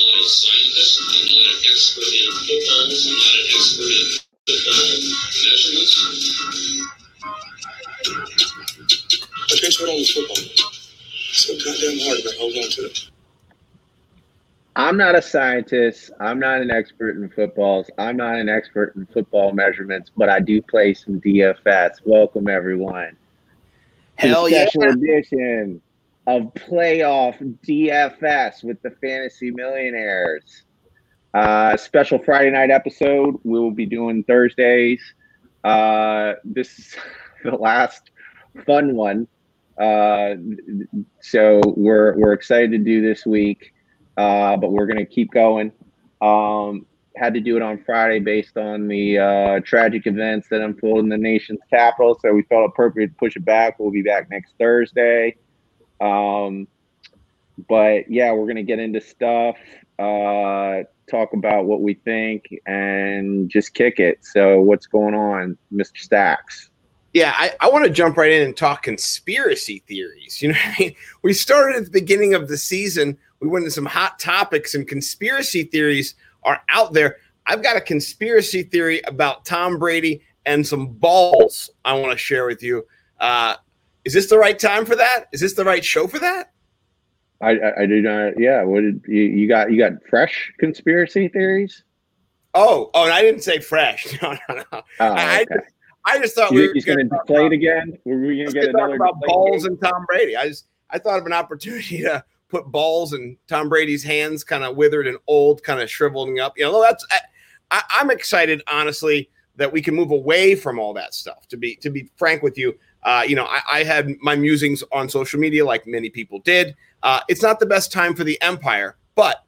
not a scientist. I'm not an expert in football. I'm not an expert in football measurements. But guess what? All this football. So goddamn hard to hold on to it. I'm not a scientist. I'm not an expert in footballs. I'm not an expert in football measurements, but I do play some DFS. Welcome everyone. Hell yeah. special edition of playoff DFS with the Fantasy Millionaires. Uh, special Friday night episode. We will be doing Thursdays. Uh, this is the last fun one. Uh, so we're we're excited to do this week, uh, but we're gonna keep going. Um, had to do it on Friday based on the uh, tragic events that unfolded in the nation's capital. So we felt appropriate to push it back. We'll be back next Thursday. Um, but yeah, we're gonna get into stuff, uh, talk about what we think, and just kick it. So what's going on, Mr. Stacks? Yeah, I, I want to jump right in and talk conspiracy theories. You know, I mean, we started at the beginning of the season. We went into some hot topics, and conspiracy theories are out there. I've got a conspiracy theory about Tom Brady and some balls I want to share with you. Uh, is this the right time for that? Is this the right show for that? I, I, I do not. Yeah, what did you, you got? You got fresh conspiracy theories? Oh, oh, and I didn't say fresh. No, no, no. Oh, I, I just, I just thought we You, were you're going to play it again? Were we going to get another about balls game? and Tom Brady. I just I thought of an opportunity to put balls in Tom Brady's hands, kind of withered and old, kind of shriveling up. You know, that's I, I'm excited, honestly, that we can move away from all that stuff. To be to be frank with you, uh, you know, I, I had my musings on social media, like many people did. Uh, it's not the best time for the empire, but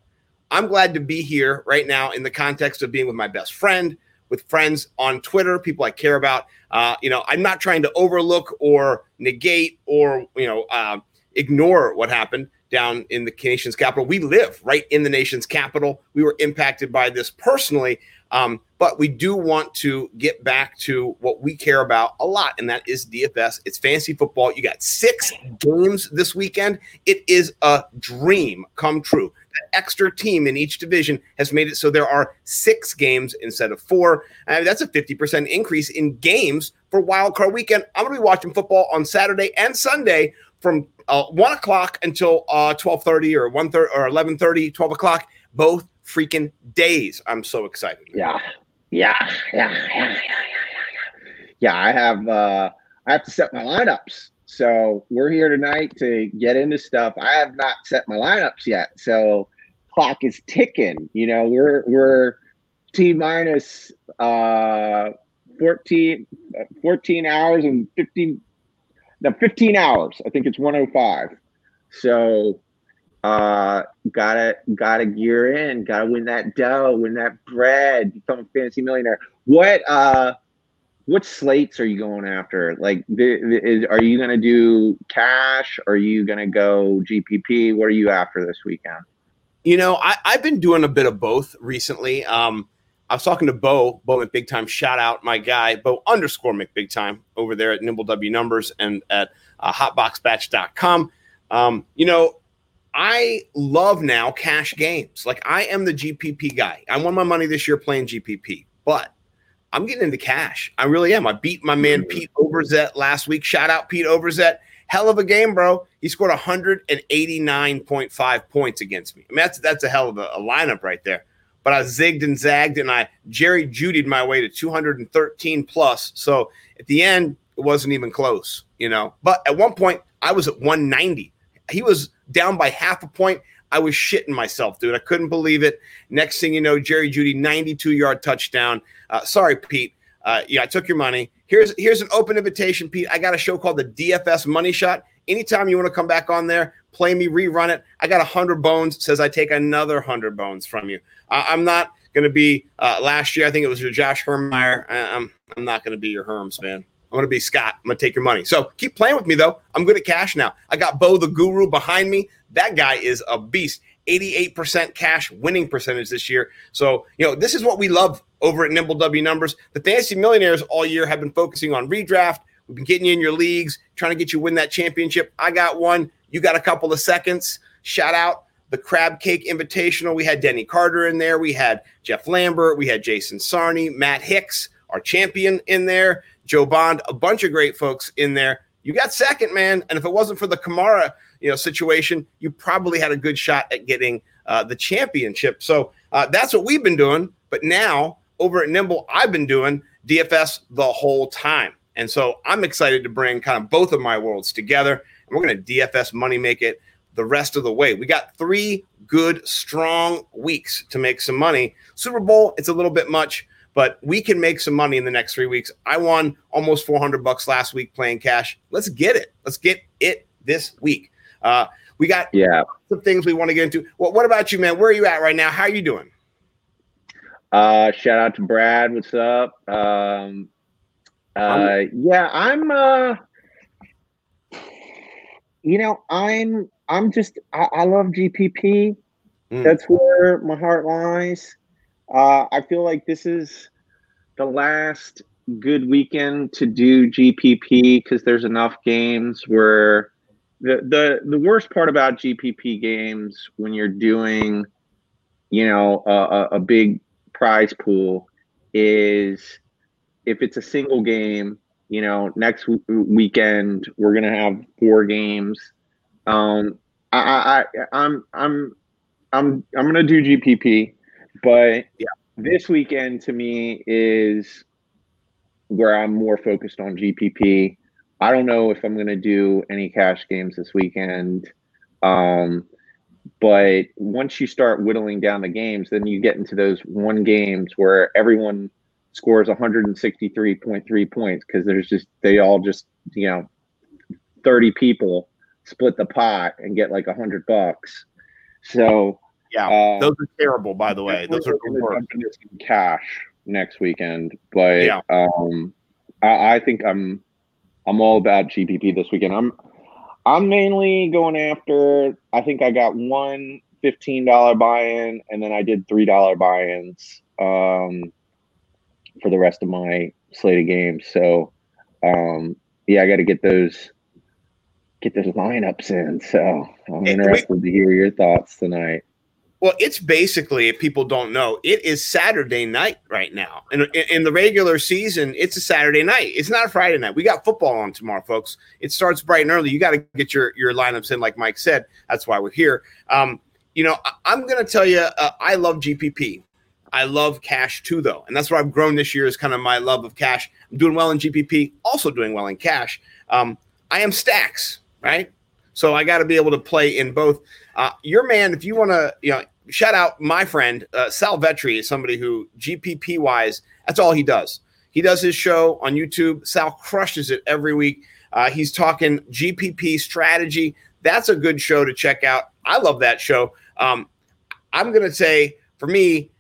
I'm glad to be here right now in the context of being with my best friend, with friends on Twitter, people I care about. Uh, you know, I'm not trying to overlook or negate or you know uh, ignore what happened down in the nation's capital. We live right in the nation's capital. We were impacted by this personally, um, but we do want to get back to what we care about a lot, and that is DFS. It's fantasy football. You got six games this weekend. It is a dream come true. That extra team in each division has made it so there are six games instead of four. And that's a 50% increase in games for Wild Card Weekend. I'm going to be watching football on Saturday and Sunday from uh, 1 o'clock until uh, 12.30 or 1 or 11.30, 12 o'clock, both freaking days. I'm so excited. Yeah, yeah, yeah, yeah, yeah, yeah, yeah. Yeah, I have uh I have to set my lineups. So we're here tonight to get into stuff. I have not set my lineups yet. So clock is ticking. You know, we're we're T minus uh 14, uh, 14 hours and 15 no 15 hours. I think it's 105. So uh gotta gotta gear in gotta win that dough win that bread become a fantasy millionaire what uh what slates are you going after like the, the, is, are you gonna do cash are you gonna go gpp what are you after this weekend You know, I, I've been doing a bit of both recently. Um, I was talking to Bo, Bo McBig Time. Shout out my guy, Bo underscore McBig Time over there at Nimble W Numbers and at uh, hotboxbatch.com. Um, you know, I love now cash games. Like I am the GPP guy. I won my money this year playing GPP, but I'm getting into cash. I really am. I beat my man hmm. Pete Overzet last week. Shout out Pete Overzet. Hell of a game, bro. He scored 189.5 points against me. I mean, that's that's a hell of a, a lineup right there. But I zigged and zagged and I Jerry Judied my way to 213 plus. So at the end, it wasn't even close, you know. But at one point, I was at 190. He was down by half a point. I was shitting myself, dude. I couldn't believe it. Next thing you know, Jerry Jeudy, 92 yard touchdown. Uh, sorry, Pete. Uh, yeah, I took your money. Here's here's an open invitation, Pete. I got a show called the DFS Money Shot. Anytime you want to come back on there, play me, rerun it. I got a hundred bones. Says I take another hundred bones from you. I, I'm not going to be. Uh, last year, I think it was your Josh Hermsmeyer. I, I'm I'm not going to be your Herms, man. I'm going to be Scott. I'm going to take your money. So keep playing with me, though. I'm good at cash now. I got Bo the Guru behind me. That guy is a beast. 88% cash winning percentage this year. So, you know, this is what we love over at Nimble W Numbers. The Fantasy Millionaires all year have been focusing on redraft. We've been getting you in your leagues, trying to get you win that championship. I got one. You got a couple of seconds. Shout out the Crab Cake Invitational. We had Denny Carter in there. We had Jeff Lambert. We had Jason Sarney, Matt Hicks, our champion in there, Joe Bond, a bunch of great folks in there. You got second, man. And if it wasn't for the Kamara, you know, situation, you probably had a good shot at getting uh, the championship. So uh, that's what we've been doing. But now over at Nimble, I've been doing DFS the whole time. And so I'm excited to bring kind of both of my worlds together. And we're going to DFS money make it the rest of the way. We got three good, strong weeks to make some money. Super Bowl, it's a little bit much, but we can make some money in the next three weeks. I won almost 400 bucks last week playing cash. Let's get it. Let's get it this week. Uh, we got yeah some things we want to get into. Well, what about you, man? Where are you at right now? How are you doing? Uh, shout out to Brad. What's up? Um, uh, yeah, I'm. Uh, you know, I'm. I'm just. I, I love GPP. Mm. That's where my heart lies. Uh, I feel like this is the last good weekend to do GPP because there's enough games where the the the worst part about GPP games when you're doing, you know, a, a, big prize pool is if it's a single game. You know, next w- weekend we're gonna have four games. Um, I, I I'm I'm I'm I'm gonna do GPP, but Yeah. this weekend to me is where I'm more focused on GPP. I don't know if I'm going to do any cash games this weekend. Um, but once you start whittling down the games, then you get into those one games where everyone scores 163.3 points because there's just, they all just, you know, 30 people split the pot and get like a hundred bucks. So, Yeah, uh, those are terrible, by the way. Those are the worst. jump into some cash next weekend, but Yeah. um, I, I think I'm I'm all about GPP this weekend. I'm I'm mainly going after. I think I got one fifteen dollar buy-in, and then I did three dollar buy-ins um, for the rest of my slate of games. So um, yeah, I got to get those get those lineups in. So I'm Hey, we- interested to hear your thoughts tonight. Well, it's basically, if people don't know, it is Saturday night right now. And in, in the regular season, it's a Saturday night. It's not a Friday night. We got football on tomorrow, folks. It starts bright and early. You got to get your, your lineups in, like Mike said. That's why we're here. Um, you know, I, am going to tell you, uh, I love GPP. I love cash too, though. And that's what I've grown this year is kind of my love of cash. I'm doing well in GPP, also doing well in cash. Um, I am stacks, right? So I got to be able to play in both. Uh, your man, if you want to, you know, shout out my friend uh, Sal Vetri is somebody who GPP wise, that's all he does. He does his show on YouTube. Sal crushes it every week. Uh, he's talking GPP strategy. That's a good show to check out. I love that show. Um, I'm going to say for me,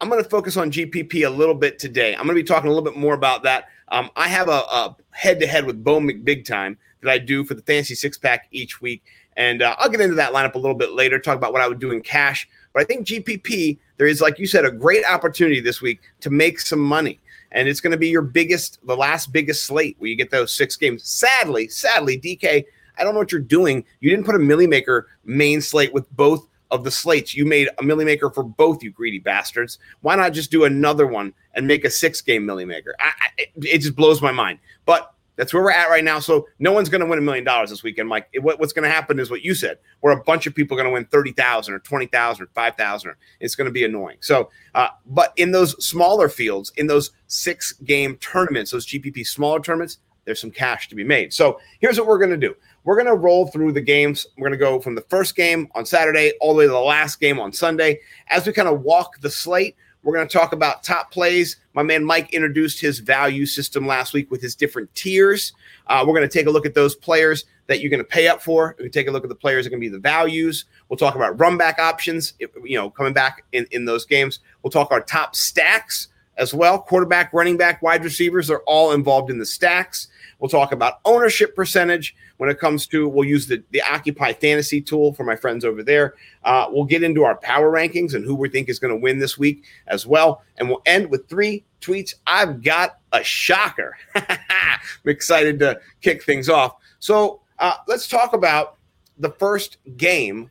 I'm going to focus on GPP a little bit today. I'm going to be talking a little bit more about that. Um, I have a head to head with Bo McBig Time that I do for the Fantasy Six Pack each week. And uh, I'll get into that lineup a little bit later, talk about what I would do in cash. But I think GPP, there is, like you said, a great opportunity this week to make some money. And it's going to be your biggest, the last biggest slate where you get those six games. Sadly, sadly, DK, I don't know what you're doing. You didn't put a Milly Maker main slate with both of the slates. You made a Milly Maker for both, you greedy bastards. Why not just do another one and make a six game Milly Maker? I, I, it just blows my mind. But that's where we're at right now. So no one's going to win a million dollars this weekend, Mike. What, what's going to happen is what you said, where a bunch of people are going to win thirty thousand or twenty thousand or five thousand. It's going to be annoying. So, uh, but in those smaller fields, in those six game tournaments, those GPP smaller tournaments, there's some cash to be made. So here's what we're going to do. We're going to roll through the games. We're going to go from the first game on Saturday all the way to the last game on Sunday. As we kind of walk the slate, we're going to talk about top plays. My man Mike introduced his value system last week with his different tiers. Uh, we're going to take a look at those players that you're going to pay up for. We take a look at the players that are going to be the values. We'll talk about run back options, if, you know, coming back in, in those games. We'll talk our top stacks as well. Quarterback, running back, wide receivers are all involved in the stacks. We'll talk about ownership percentage when it comes to, we'll use the, the Occupy Fantasy tool for my friends over there. Uh, we'll get into our power rankings and who we think is going to win this week as well. And we'll end with three tweets. I've got a shocker. I'm excited to kick things off. So uh, let's talk about the first game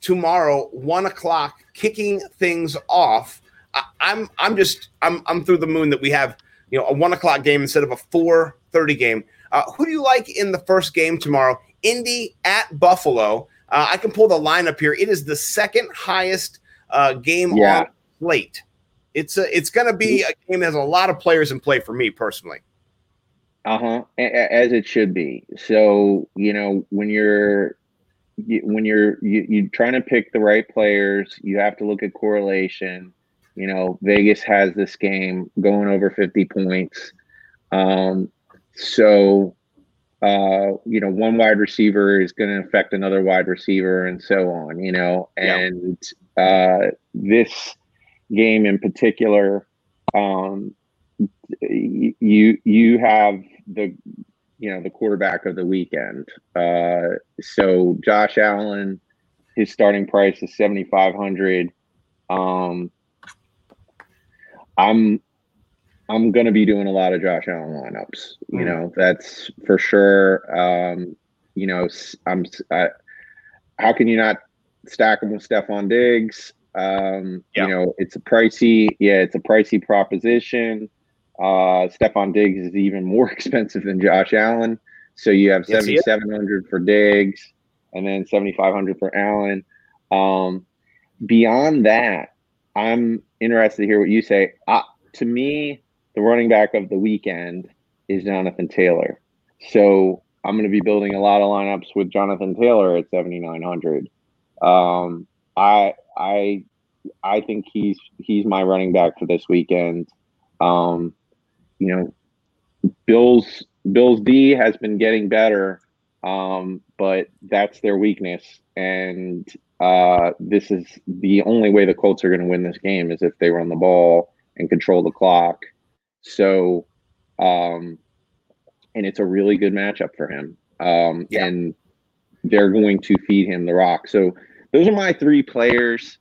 tomorrow, one o'clock, kicking things off. I, I'm I'm just I'm I'm through the moon that we have you know a one o'clock game instead of a four thirty game. Uh, who do you like in the first game tomorrow? Indy at Buffalo. Uh, I can pull the lineup here. It is the second highest uh, game Yeah. on slate. It's a, it's going to be a game that has a lot of players in play for me personally. Uh huh. As it should be. So you know when you're when you're you, you're trying to pick the right players, you have to look at correlation. You know, Vegas has this game going over 50 points. Um, so uh, you know, one wide receiver is going to affect another wide receiver, and so on. You know, Yeah. and uh, this game in particular, um, you you have the you know the quarterback of the weekend. Uh, so Josh Allen, his starting price is seventy five hundred. Um, I'm I'm gonna be doing a lot of Josh Allen lineups. You Mm. know that's for sure. Um, you know I'm I, how can you not stack him with Stefon Diggs? Um, Yeah. You know it's a pricey. Yeah, it's a pricey proposition. Uh, Stefon Diggs is even more expensive than Josh Allen. So you have Yes, 7,700 for Diggs and then 7,500 for Allen. Um, beyond that, I'm interested to hear what you say. Uh, to me, the running back of the weekend is Jonathan Taylor. So I'm going to be building a lot of lineups with Jonathan Taylor at 7,900. Um, I, I, I think he's he's my running back for this weekend. Um, you know, Bills Bills D has been getting better, um, but that's their weakness, and uh, this is the only way the Colts are going to win this game is if they run the ball and control the clock. So, um, and it's a really good matchup for him, um, Yeah. and they're going to feed him the rock. So those are my three players.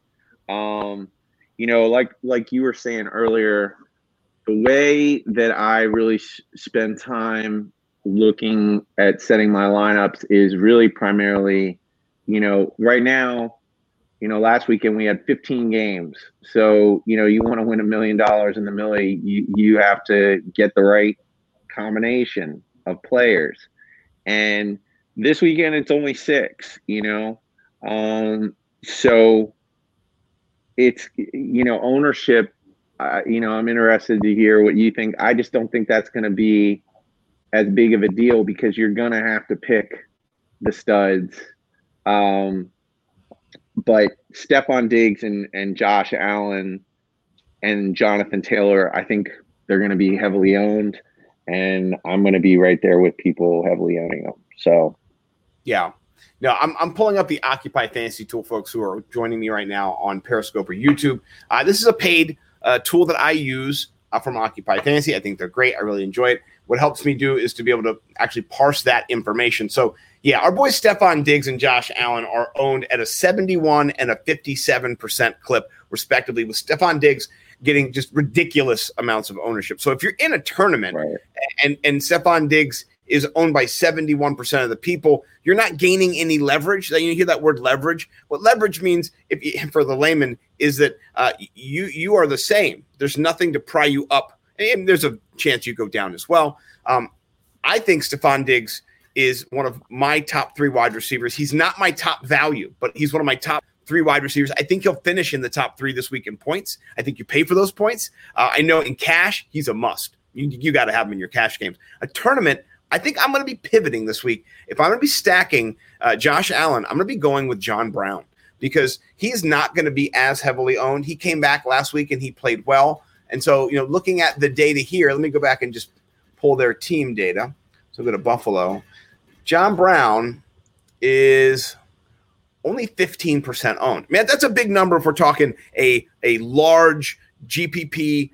Um, you know, like like you were saying earlier, the way that I really s- spend time looking at setting my lineups is really primarily, you know, right now, you know, last weekend we had 15 games. So, you know, you want to win a million dollars in the millie, you you have to get the right combination of players. And this weekend it's only six, you know. Um, so it's you know, ownership uh, you know, I'm interested to hear what you think. I just don't think that's going to be as big of a deal because you're going to have to pick the studs. Um, but Stefon Diggs and, and Josh Allen and Jonathan Taylor, I think they're going to be heavily owned, and I'm going to be right there with people heavily owning them. So, Yeah. No, I'm, I'm pulling up the Occupy Fantasy tool, folks who are joining me right now on Periscope or YouTube. Uh, this is a paid uh, tool that I use uh, from Occupy Fantasy. I think they're great. I really enjoy it. What helps me do is to be able to actually parse that information. So, yeah, our boys Stefon Diggs and Josh Allen are owned at a 71 and a 57% clip, respectively, with Stefon Diggs getting just ridiculous amounts of ownership. So, if you're in a tournament right. and and Stefon Diggs is owned by 71% of the people, you're not gaining any leverage. You hear that word leverage. What leverage means, if you, for the layman, is that uh, you you are the same. There's nothing to pry you up, and there's a chance you go down as well. Um, I think Stefon Diggs is one of my top three wide receivers. He's not my top value, but he's one of my top three wide receivers. I think he'll finish in the top three this week in points. I think you pay for those points. Uh, I know in cash, he's a must. You, you got to have him in your cash games. A tournament, I think I'm going to be pivoting this week. If I'm going to be stacking uh, Josh Allen, I'm going to be going with John Brown because he's not going to be as heavily owned. He came back last week and he played well. And so, you know, looking at the data here, let me go back and just pull their team data. So go to Buffalo. John Brown is only 15% owned. Man, that's a big number if we're talking a, a large GPP,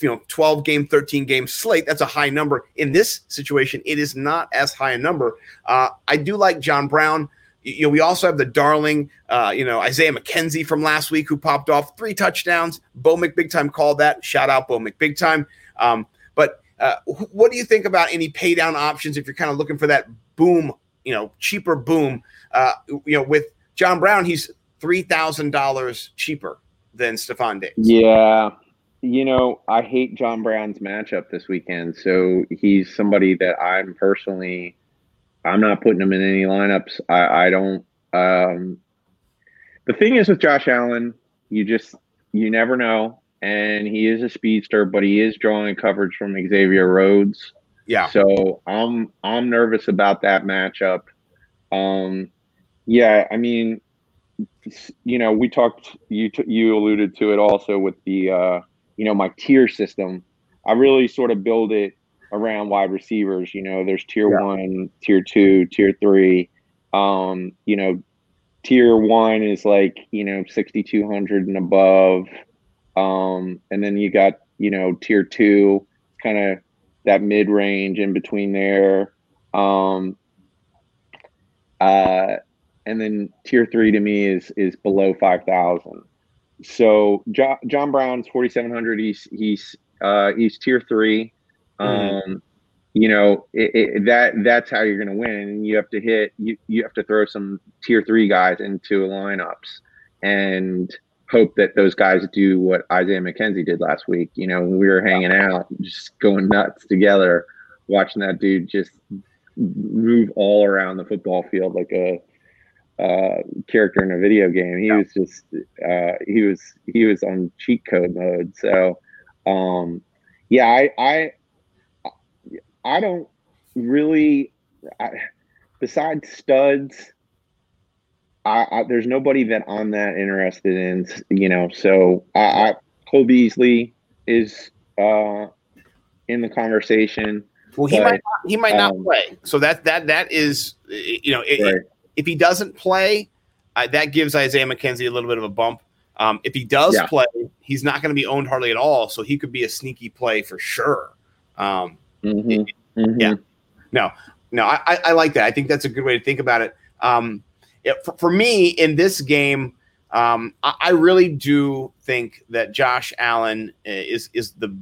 you know, 12 game, 13 game slate. That's a high number. In this situation, it is not as high a number. Uh, I do like John Brown. You know, we also have the darling, uh, you know, Isaiah McKenzie from last week who popped off three touchdowns. Bo McBig Time called that. Shout out Bo McBig Time. Um, but uh, what do you think about any pay down options if you're kind of looking for that boom, you know, cheaper boom? Uh, you know, with John Brown, he's three thousand dollars cheaper than Stefon Diggs. Yeah. You know, I hate John Brown's matchup this weekend. So he's somebody that I'm personally I'm not putting him in any lineups. I, I don't um the thing is with Josh Allen, you just you never know. And he is a speedster, but he is drawing coverage from Xavier Rhodes. Yeah. So I'm I'm nervous about that matchup. Um, yeah, I mean, you know, we talked. You t- you alluded to it also with the uh, you know my tier system. I really sort of build it around wide receivers. You know, there's tier Yeah. one, tier two, tier three. Um, you know, tier one is like you know 6200 and above um and then you got you know tier two kind of that mid range in between there. Um uh and then tier three to me is is below 5000 so jo- john brown's 4700 he's he's uh he's tier three. Um you know it, it, that that's how you're going to win. And you have to hit you, you have to throw some tier three guys into lineups. And hope that those guys do what isaiah mckenzie did last week. You know we were hanging out just going nuts together watching that dude just move all around the football field like a uh, character in a video game. He was just uh, he was he was on cheat code mode. So um yeah i i I don't really. I, besides studs, I, I there's nobody that I'm that interested in. You know, so I, I Cole Beasley is uh, in the conversation. Well, he But, might not, he might not um, play. So that that that is you know it, Right. if he doesn't play, uh, that gives Isaiah McKenzie a little bit of a bump. Um, if he does Yeah. play, he's not going to be owned hardly at all, so he could be a sneaky play for sure. Um, Mhm, mhm. Yeah. no, no, I, I- I like that. I think that's a good way to think about it. Um, for, for me in this game, um, I, I really do think that Josh Allen uh, is is the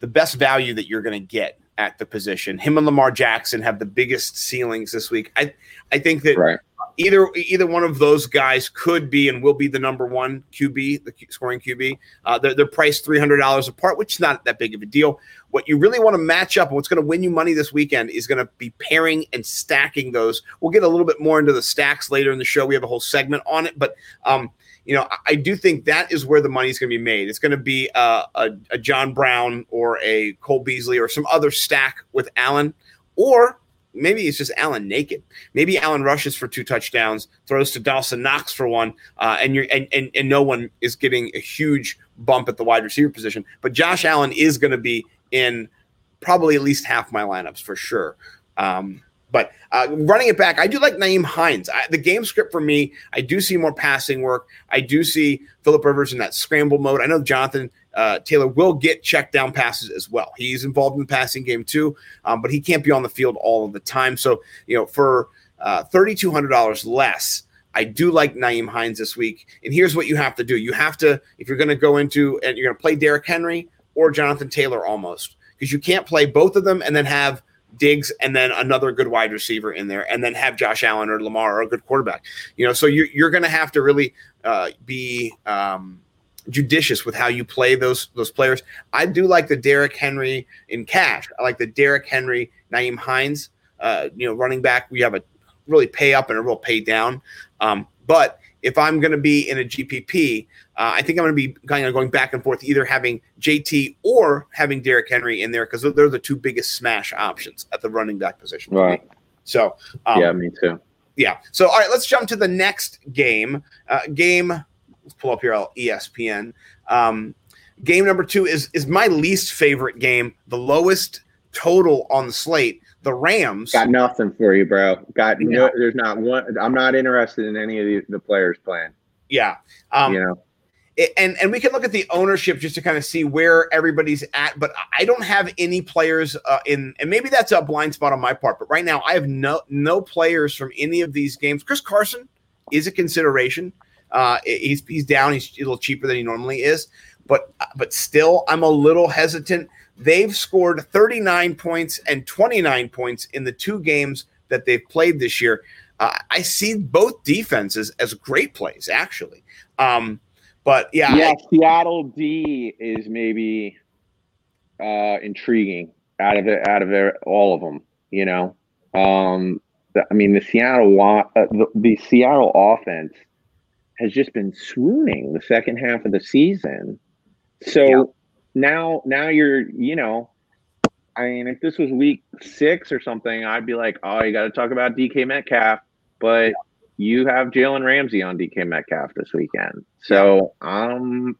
the best value that you're going to get at the position. Him and Lamar Jackson have the biggest ceilings this week. I I think that Right. either either one of those guys could be and will be the number one QB, the Q- scoring QB. Uh, they're, they're priced three hundred dollars apart, which is not that big of a deal. What you really want to match up and what's going to win you money this weekend is going to be pairing and stacking those. We'll get a little bit more into the stacks later in the show. We have a whole segment on it, but um, you know, I, do think that is where the money is going to be made. It's going to be uh, a, a John Brown or a Cole Beasley or some other stack with Allen, or maybe it's just Allen naked. Maybe Allen rushes for two touchdowns, throws to Dawson Knox for one, uh, and you're and, and and no one is getting a huge bump at the wide receiver position. But Josh Allen is going to be in probably at least half my lineups for sure. Um, but uh, running it back, I do like Nyheim Hines. I, the game script for me, I do see more passing work. I do see Philip Rivers in that scramble mode. I know Jonathan uh, Taylor will get check down passes as well. He's involved in the passing game too, um, but he can't be on the field all of the time. So, you know, for uh, $3,200 less, I do like Nyheim Hines this week. And here's what you have to do you have to, if you're going to go into and you're going to play Derrick Henry or Jonathan Taylor almost, because you can't play both of them and then have Diggs and then another good wide receiver in there, and then have Josh Allen or Lamar or a good quarterback. You know, so you're you're going to have to really uh, be um, judicious with how you play those those players. I do like the Derrick Henry in cash. I like the Derrick Henry, Nyheim Hines. Uh, you know, running back. We have a really pay up and a real pay down. Um, but if I'm going to be in a GPP, uh, I think I'm going to be kind of going back and forth, either having JT or having Derrick Henry in there because they're the two biggest smash options at the running back position. Right. So, um, yeah, me too. yeah. So, all right, let's jump to the next game. Uh, game. Let's pull up here. I'll ESPN. Um, game number two is is my least favorite game. The lowest total on the slate. The Rams. Got nothing for you, bro. Got no. Yeah. There's not one. I'm not interested in any of the, the players playing. Yeah. Um, you know. it- and and we can look at the ownership just to kind of see where everybody's at. But I don't have any players uh, in, and maybe that's a blind spot on my part. But right now, I have no no players from any of these games. Chris Carson is a consideration. Uh, he's he's down. He's a little cheaper than he normally is. But but still, I'm a little hesitant. They've scored 39 points and 29 points in the two games that they've played this year. uh, I see both defenses as great plays, actually. Um, but yeah, yeah, I- Seattle D is maybe uh, intriguing out of it, out of it, all of them. You know, um, the, I mean, the Seattle uh, the, the Seattle offense has just been swooning the second half of the season. So. Now, now you're, you know, I mean, if this was week six or something, I'd be like, oh, you got to talk about DK Metcalf, but you have Jalen Ramsey on DK Metcalf this weekend. So um,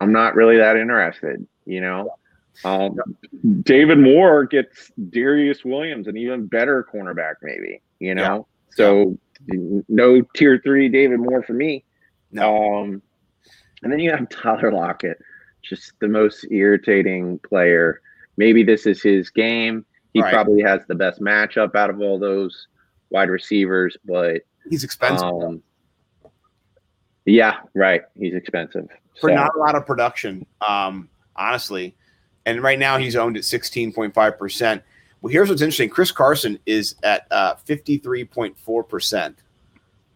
I'm not really that interested, you know. Um, David Moore gets Darious Williams, an even better cornerback, maybe, you know. So no tier three David Moore for me. no, Um, and then you have Tyler Lockett, just the most irritating player. Maybe this is his game. He Right. probably has the best matchup out of all those wide receivers, but he's expensive um, yeah, right. He's expensive. for So, not a lot of production, um, honestly. And right now he's owned at 16.5%. Well, here's what's interesting Chris Carson is at uh, 53.4%.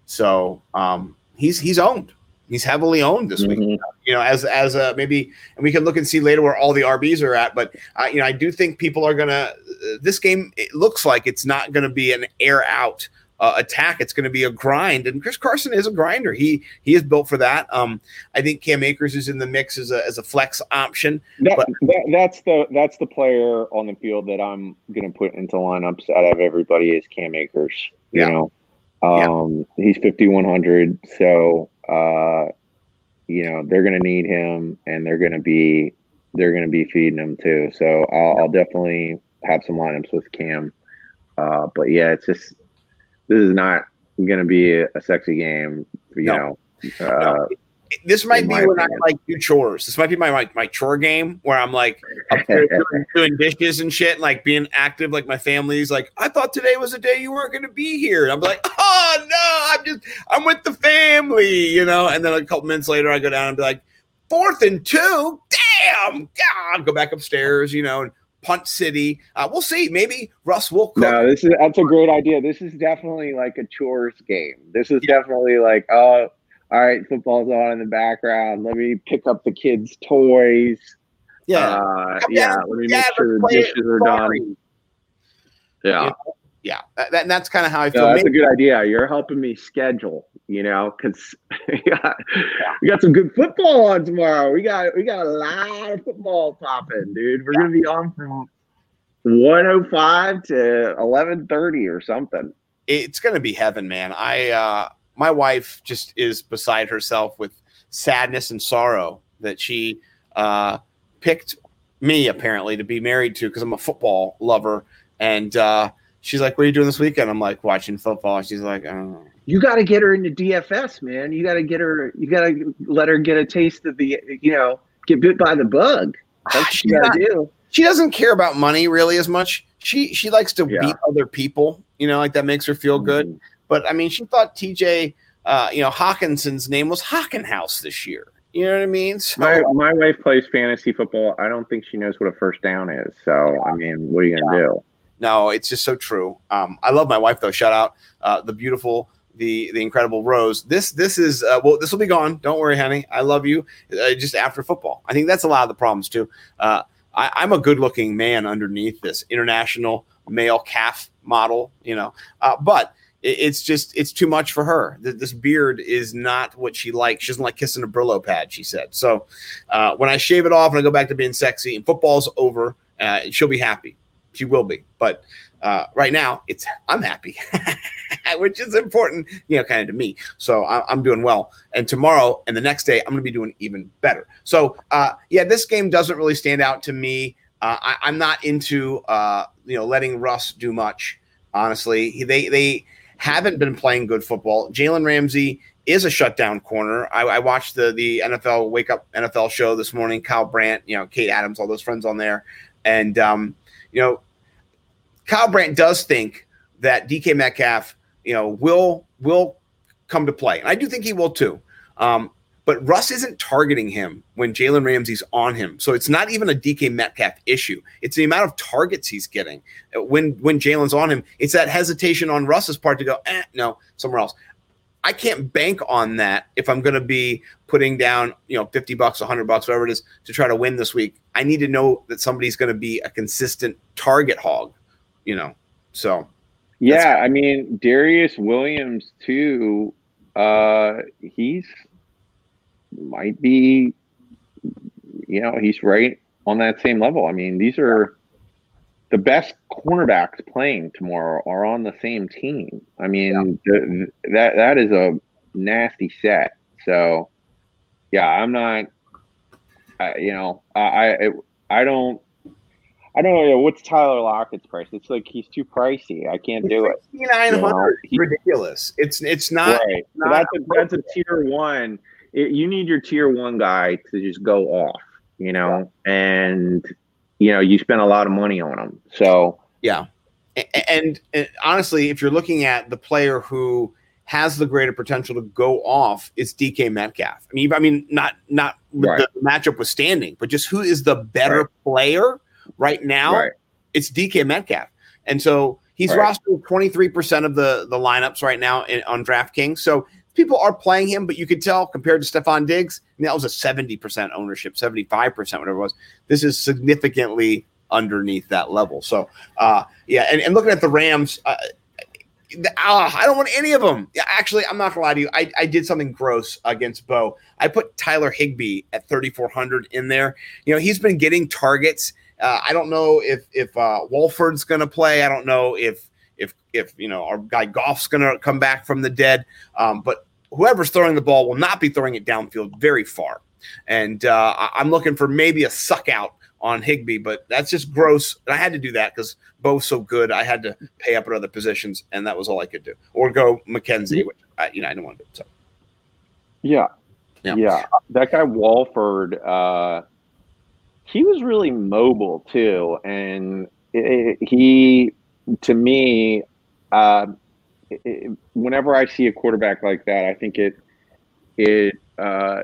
So um, he's he's owned. He's heavily owned this week. mhm. you know, as as a maybe, and we can look and see later where all the RBs are at. But I, you know, I do think people are gonna. Uh, this game it looks like it's not going to be an air out uh, attack. It's going to be a grind, and Chris Carson is a grinder. He he is built for that. Um, I think Cam Akers is in the mix as a as a flex option. That, But- that, that's the that's the player on the field that I'm going to put into lineups out of everybody is Cam Akers. You Yeah. know, Yeah. um, he's 5100, so uh, you know they're going to need him, and they're going to be they're going to be feeding him too. So I'll, I'll definitely have some lineups with Cam. Uh, but yeah, it's just this is not going to be a, a sexy game. You No. know, uh, No, this might be when I like do chores. This might be my my, my chore game where I'm like doing, doing dishes and shit, and like being active. Like my family's like, I thought today was the day you weren't going to be here. And I'm like, oh no, I'm just I'm with the family, you know. And then a couple minutes later, I go down and be like, fourth and two, damn, God, go back upstairs, you know, and punt city. Uh, we'll see. Maybe Russ will cook. No, this is that's a great idea. This is definitely like a chores game. This is definitely like, oh, all right, football's on in the background. Let me pick up the kids' toys. yeah, uh, yeah. Let me make sure the dishes are done. Yeah, Yeah, that, that- that's kind of how I feel. no, that's a good idea. You're helping me schedule. You know, because we got we got some good football on tomorrow. We got we got a lot of football popping, dude. We're gonna be on from 105 to 11:30 or something. it's going to be heaven, man. I uh my wife just is beside herself with sadness and sorrow that she uh picked me apparently to be married to because I'm a football lover and uh she's like what are you doing this weekend? I'm like watching football. She's like oh. you got to get her into DFS, man. You got to get her. You got to let her get a taste of the, you know, get bit by the bug. That's what you got to do. she doesn't care about money really as much. She she likes to Yeah. beat other people, you know, like that makes her feel good. But I mean, she thought TJ uh, you know, Hockenson's name was Hockenhouse this year. You know what I mean? So, My my wife plays fantasy football. I don't think she knows what a first down is. So I mean, what are you gonna do? No, it's just so true. Um, I love my wife though. Shout out uh, the beautiful, the the incredible Rose. This this is uh, well, this will be gone. Don't worry, honey. I love you. Uh, just after football, I think that's a lot of the problems too. Uh, I, I'm a good looking man underneath this international male calf model, you know, uh, but it's just it's too much for her. Th- This beard is not what she likes. She doesn't like kissing a Brillo pad. She said. So uh, when I shave it off and I go back to being sexy and football's over, uh, she'll be happy. She will be, but uh, right now it's I'm happy, which is important, you know, kind of to me. So I, I'm doing well, and tomorrow and the next day I'm going to be doing even better. So uh, yeah, this game doesn't really stand out to me. Uh, I, I'm not into uh, you know letting Russ do much. Honestly, He- they they haven't been playing good football. Jalen Ramsey is a shutdown corner. I, I watched the the NFL Wake Up NFL show this morning. Kyle Brandt, you know, Kay Adams, all those friends on there, and um, you know, Kyle Brandt does think that DK Metcalf, you know, will will come to play, and I do think he will too. Um, but Russ isn't targeting him when Jalen Ramsey's on him. So it's not even a DK Metcalf issue. It's the amount of targets he's getting when when Jalen's on him. It's that hesitation on Russ's part to go, eh, no, somewhere else. I can't bank on that if I'm going to be putting down, you know, 50 bucks, 100 bucks, whatever it is to try to win this week. I need to know that somebody's going to be a consistent target hog, you know. So, yeah, I mean, Darious Williams too. Uh, he's might be, you know, he's right on that same level. I mean, these are the best cornerbacks playing tomorrow are on the same team. I mean, yeah. the, that that is a nasty set. So, yeah, I'm not. I, you know, I I don't. I don't know what's Tyler Lockett's price. It's like he's too pricey. I can't do it. Nine hundred, ridiculous. It's it's not. Right. Not that's a that's a tier one. It, you need your tier one guy to just go off, you know, and you know, you spend a lot of money on them. So yeah, and, and honestly, if you're looking at the player who has the greater potential to go off, it's DK Metcalf. I mean, I mean, not not right. the matchup withstanding, but just who is the better right. player right now? Right. It's DK Metcalf, and so he's right. rostered 23 percent of the the lineups right now in, on DraftKings. So people are playing him, but you could tell compared to Stefon Diggs, I mean, that was a 70% ownership, 75%, whatever it was. This is significantly underneath that level. So, uh, yeah, and, and looking at the Rams, uh, uh, I don't want any of them. Actually, I'm not gonna lie to you. I, I did something gross against Bo. I put Tyler Higbee at 3,400 in there. You know, he's been getting targets. Uh, I don't know if if uh, Wolford's gonna play. I don't know if if if you know our guy Goff's gonna come back from the dead. Um, but whoever's throwing the ball will not be throwing it downfield very far. And uh, I'm looking for maybe a suck out on Higbee, but that's just gross. And I had to do that because both so good. I had to pay up at other positions, and that was all I could do, or go McKenzie, which I, you know I didn't want to do. So, yeah, yeah, yeah. that guy Wolford, uh, he was really mobile too, and it, it, he, to me, uh, it, whenever I see a quarterback like that, I think it it uh,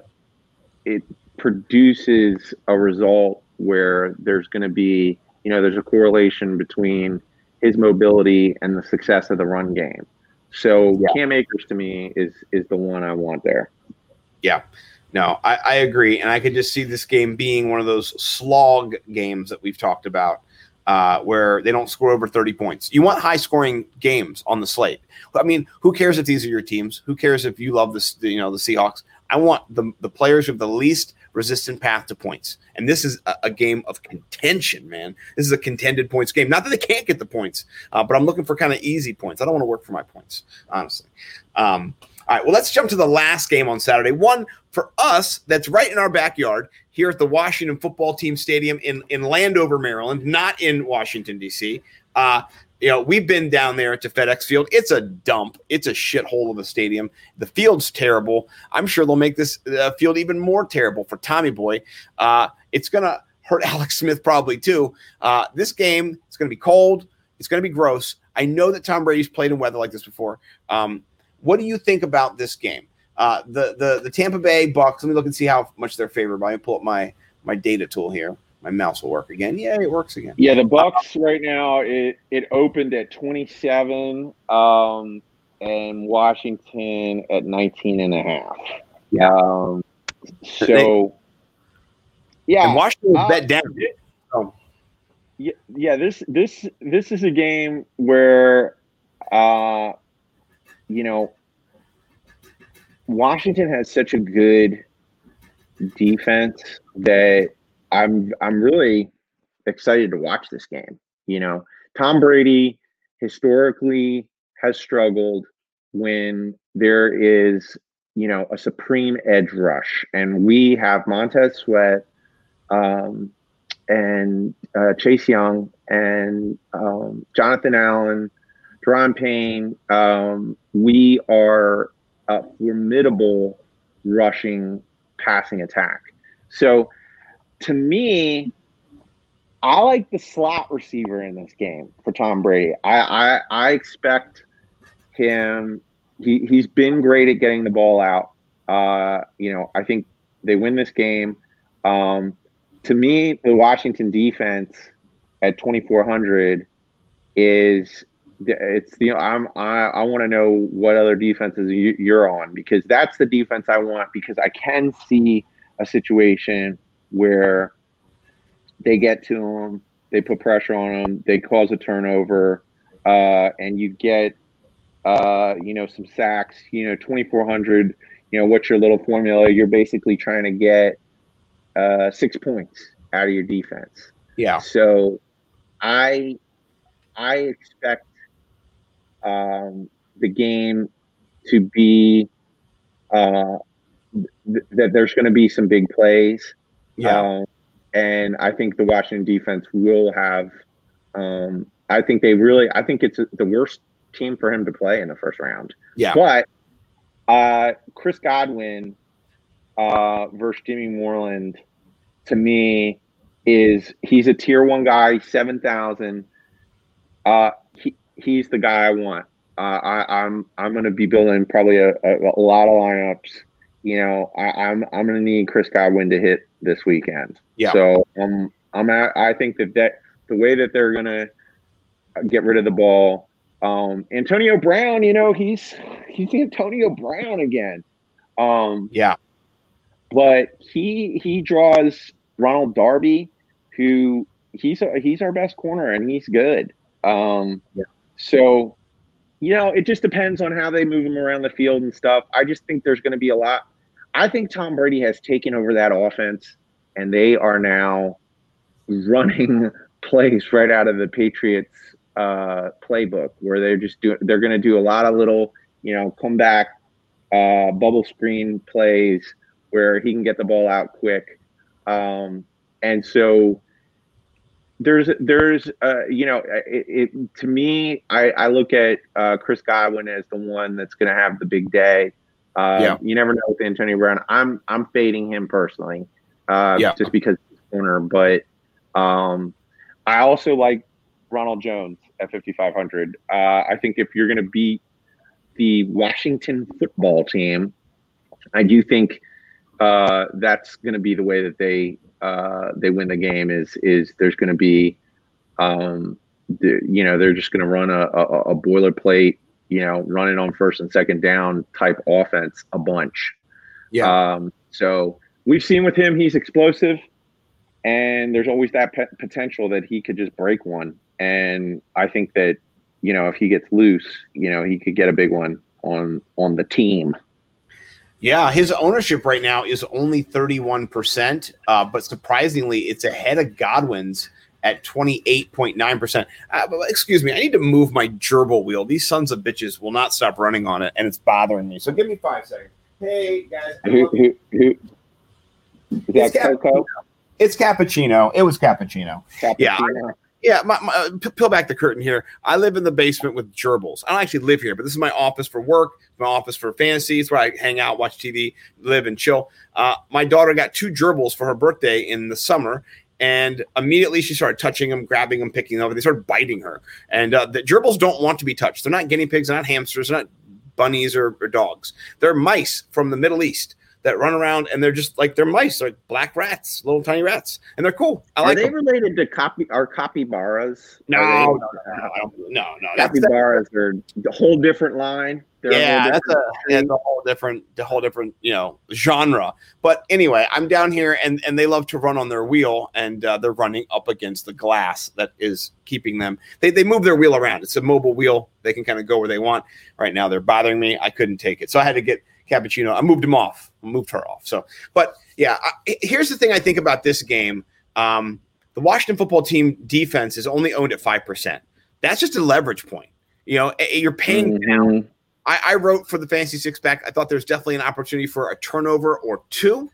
it produces a result where there's going to be you know there's a correlation between his mobility and the success of the run game. So yeah. Cam Akers to me is is the one I want there. Yeah. No, I, I agree. And I could just see this game being one of those slog games that we've talked about uh, where they don't score over 30 points. You want high scoring games on the slate. I mean, who cares if these are your teams? Who cares if you love this, you know, the Seahawks? I want the, the players with the least resistant path to points. And this is a, a, game of contention, man. This is a contended points game. Not that they can't get the points, uh, but I'm looking for kind of easy points. I don't want to work for my points, honestly. Um, all right, well, let's jump to the last game on Saturday. One for us that's right in our backyard here at the Washington Football Team Stadium in, in Landover, Maryland, not in Washington, D.C. Uh, you know, we've been down there to FedEx Field. It's a dump. It's a shithole of a stadium. The field's terrible. I'm sure they'll make this uh, field even more terrible for Tommy Boy. Uh, it's going to hurt Alex Smith probably too. Uh, this game, it's going to be cold. It's going to be gross. I know that Tom Brady's played in weather like this before. Um, what do you think about this game? Uh, the the the Tampa Bay Bucks. Let me look and see how much they're favored by. pull up my my data tool here. My mouse will work again. Yeah, it works again. Yeah, the Bucks right now it it opened at 27 um and Washington at 19 and a half. Yeah. Um, so yeah, and Washington uh, bet down. Oh. Yeah, yeah, this this this is a game where uh you know Washington has such a good defense that I'm I'm really excited to watch this game. You know, Tom Brady historically has struggled when there is, you know, a supreme edge rush, and we have Montez Sweat um, and uh, Chase Young and um, Jonathan Allen, Daron Payne. Um, we are a formidable rushing passing attack. So to me, I like the slot receiver in this game for Tom Brady. I I, I expect him. He he's been great at getting the ball out Uh, you know, I think they win this game. Um, to me, the Washington defense at 2400 is it's the I'm I, I want to know what other defenses you, you're on because that's the defense I want because I can see a situation where they get to them, they put pressure on them, they cause a turnover, uh, and you get uh, you know some sacks. You know, 2400. You know, what's your little formula? You're basically trying to get uh, six points out of your defense. Yeah. So, I I expect um, the game to be uh, th- that there's going to be some big plays. Yeah. Um, and I think the Washington defense will have. Um, I think they really. I think it's the worst team for him to play in the first round. Yeah. But uh, Chris Godwin uh, versus Jimmy Moreland, to me, is he's a tier one guy, seven thousand. Uh, he's the guy I want. Uh, I, I'm I'm going to be building probably a, a, a lot of lineups. You know, I, I'm I'm going to need Chris Godwin to hit this weekend. Yeah. So um, I'm at, I think that that the way that they're going to get rid of the ball, um, Antonio Brown, you know, he's he's Antonio Brown again. Um, Yeah. but he he draws Ronald Darby, who he's a, he's our best corner and he's good. Um, Yeah. So, you know, it just depends on how they move him around the field and stuff. I just think there's going to be a lot. I think Tom Brady has taken over that offense, and they are now running plays right out of the Patriots uh, playbook, where they're just doing. They're going to do a lot of little, you know, come back, uh, bubble screen plays where he can get the ball out quick. Um, and so there's there's uh, you know it, it to me I, I look at uh, Chris Godwin as the one that's going to have the big day. Uh, Yeah. You never know with Antonio Brown. I'm I'm fading him personally, uh, Yeah. just because he's corner. But um, I also like Ronald Jones at 5500. Uh, I think if you're going to beat the Washington football team, I do think uh, that's going to be the way that they uh, they win the game. Is is there's going to be, um, the, you know, they're just going to run a, a, a boilerplate, you know, running on first and second down type offense a bunch. Yeah. Um, so we've seen with him, he's explosive, and there's always that pe- potential that he could just break one. And I think that you know if he gets loose, you know, he could get a big one on on the team. Yeah, his ownership right now is only 31%, uh, but surprisingly, it's ahead of Godwin's at 28.9%. Uh, excuse me, I need to move my gerbil wheel. These sons of bitches will not stop running on it, and it's bothering me. So give me five seconds. Hey, guys. I Who, love- who, who, is It's that Coco? It's cappuccino. It was cappuccino. Yeah, Cappuccino? Yeah, my, my, uh, peel back the curtain here. I live in the basement with gerbils. I don't actually live here, but this is my office for work, my office for fantasy. It's where I hang out, watch TV, live, and chill. Uh, my daughter got two gerbils for her birthday in the summer, and immediately she started touching them, grabbing them, picking them over. They started biting her. And uh, the gerbils don't want to be touched. They're not guinea pigs, they're not hamsters, they're not bunnies or, or dogs. They're mice from the Middle East that run around, and they're just like they're mice, they're like black rats, little tiny rats, and they're cool. I Are like they them. related to copy? Are capybaras? No, Are no, no, no, no. That, capybaras are a whole different line. They're a whole yeah, that's different a, that's a whole different, the whole different, you know, genre. But anyway, I'm down here, and and they love to run on their wheel, and uh, they're running up against the glass that is keeping them. They they move their wheel around. It's a mobile wheel. They can kind of go where they want. Right now, they're bothering me. I couldn't take it, so I had to get cappuccino. I moved him off. I moved her off. So, but yeah, I, here's the thing I think about this game. Um, the Washington football team defense is only owned at five percent. That's just a leverage point. You know, you're paying down Mhm. I, I wrote for the fantasy six pack. I thought there's definitely an opportunity for a turnover or two.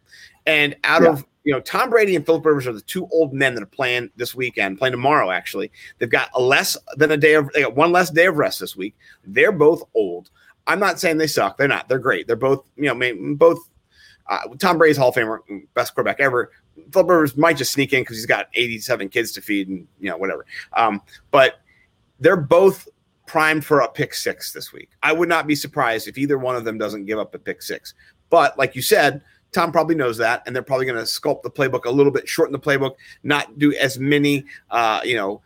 And out Yeah. of you know, Tom Brady and Philip Rivers are the two old men that are playing this weekend, playing tomorrow. Actually, they've got a less than a day of they got one less day of rest this week. They're both old. I'm not saying they suck. They're not. They're great. They're both you know both. Uh, Tom Brady's Hall of Famer, best quarterback ever. Philip Rivers might just sneak in because he's got 87 kids to feed and you know whatever. Um, but they're both primed for a pick six this week. I would not be surprised if either one of them doesn't give up a pick six. But like you said, Tom probably knows that, and they're probably going to sculpt the playbook a little bit, shorten the playbook, not do as many, uh, you know.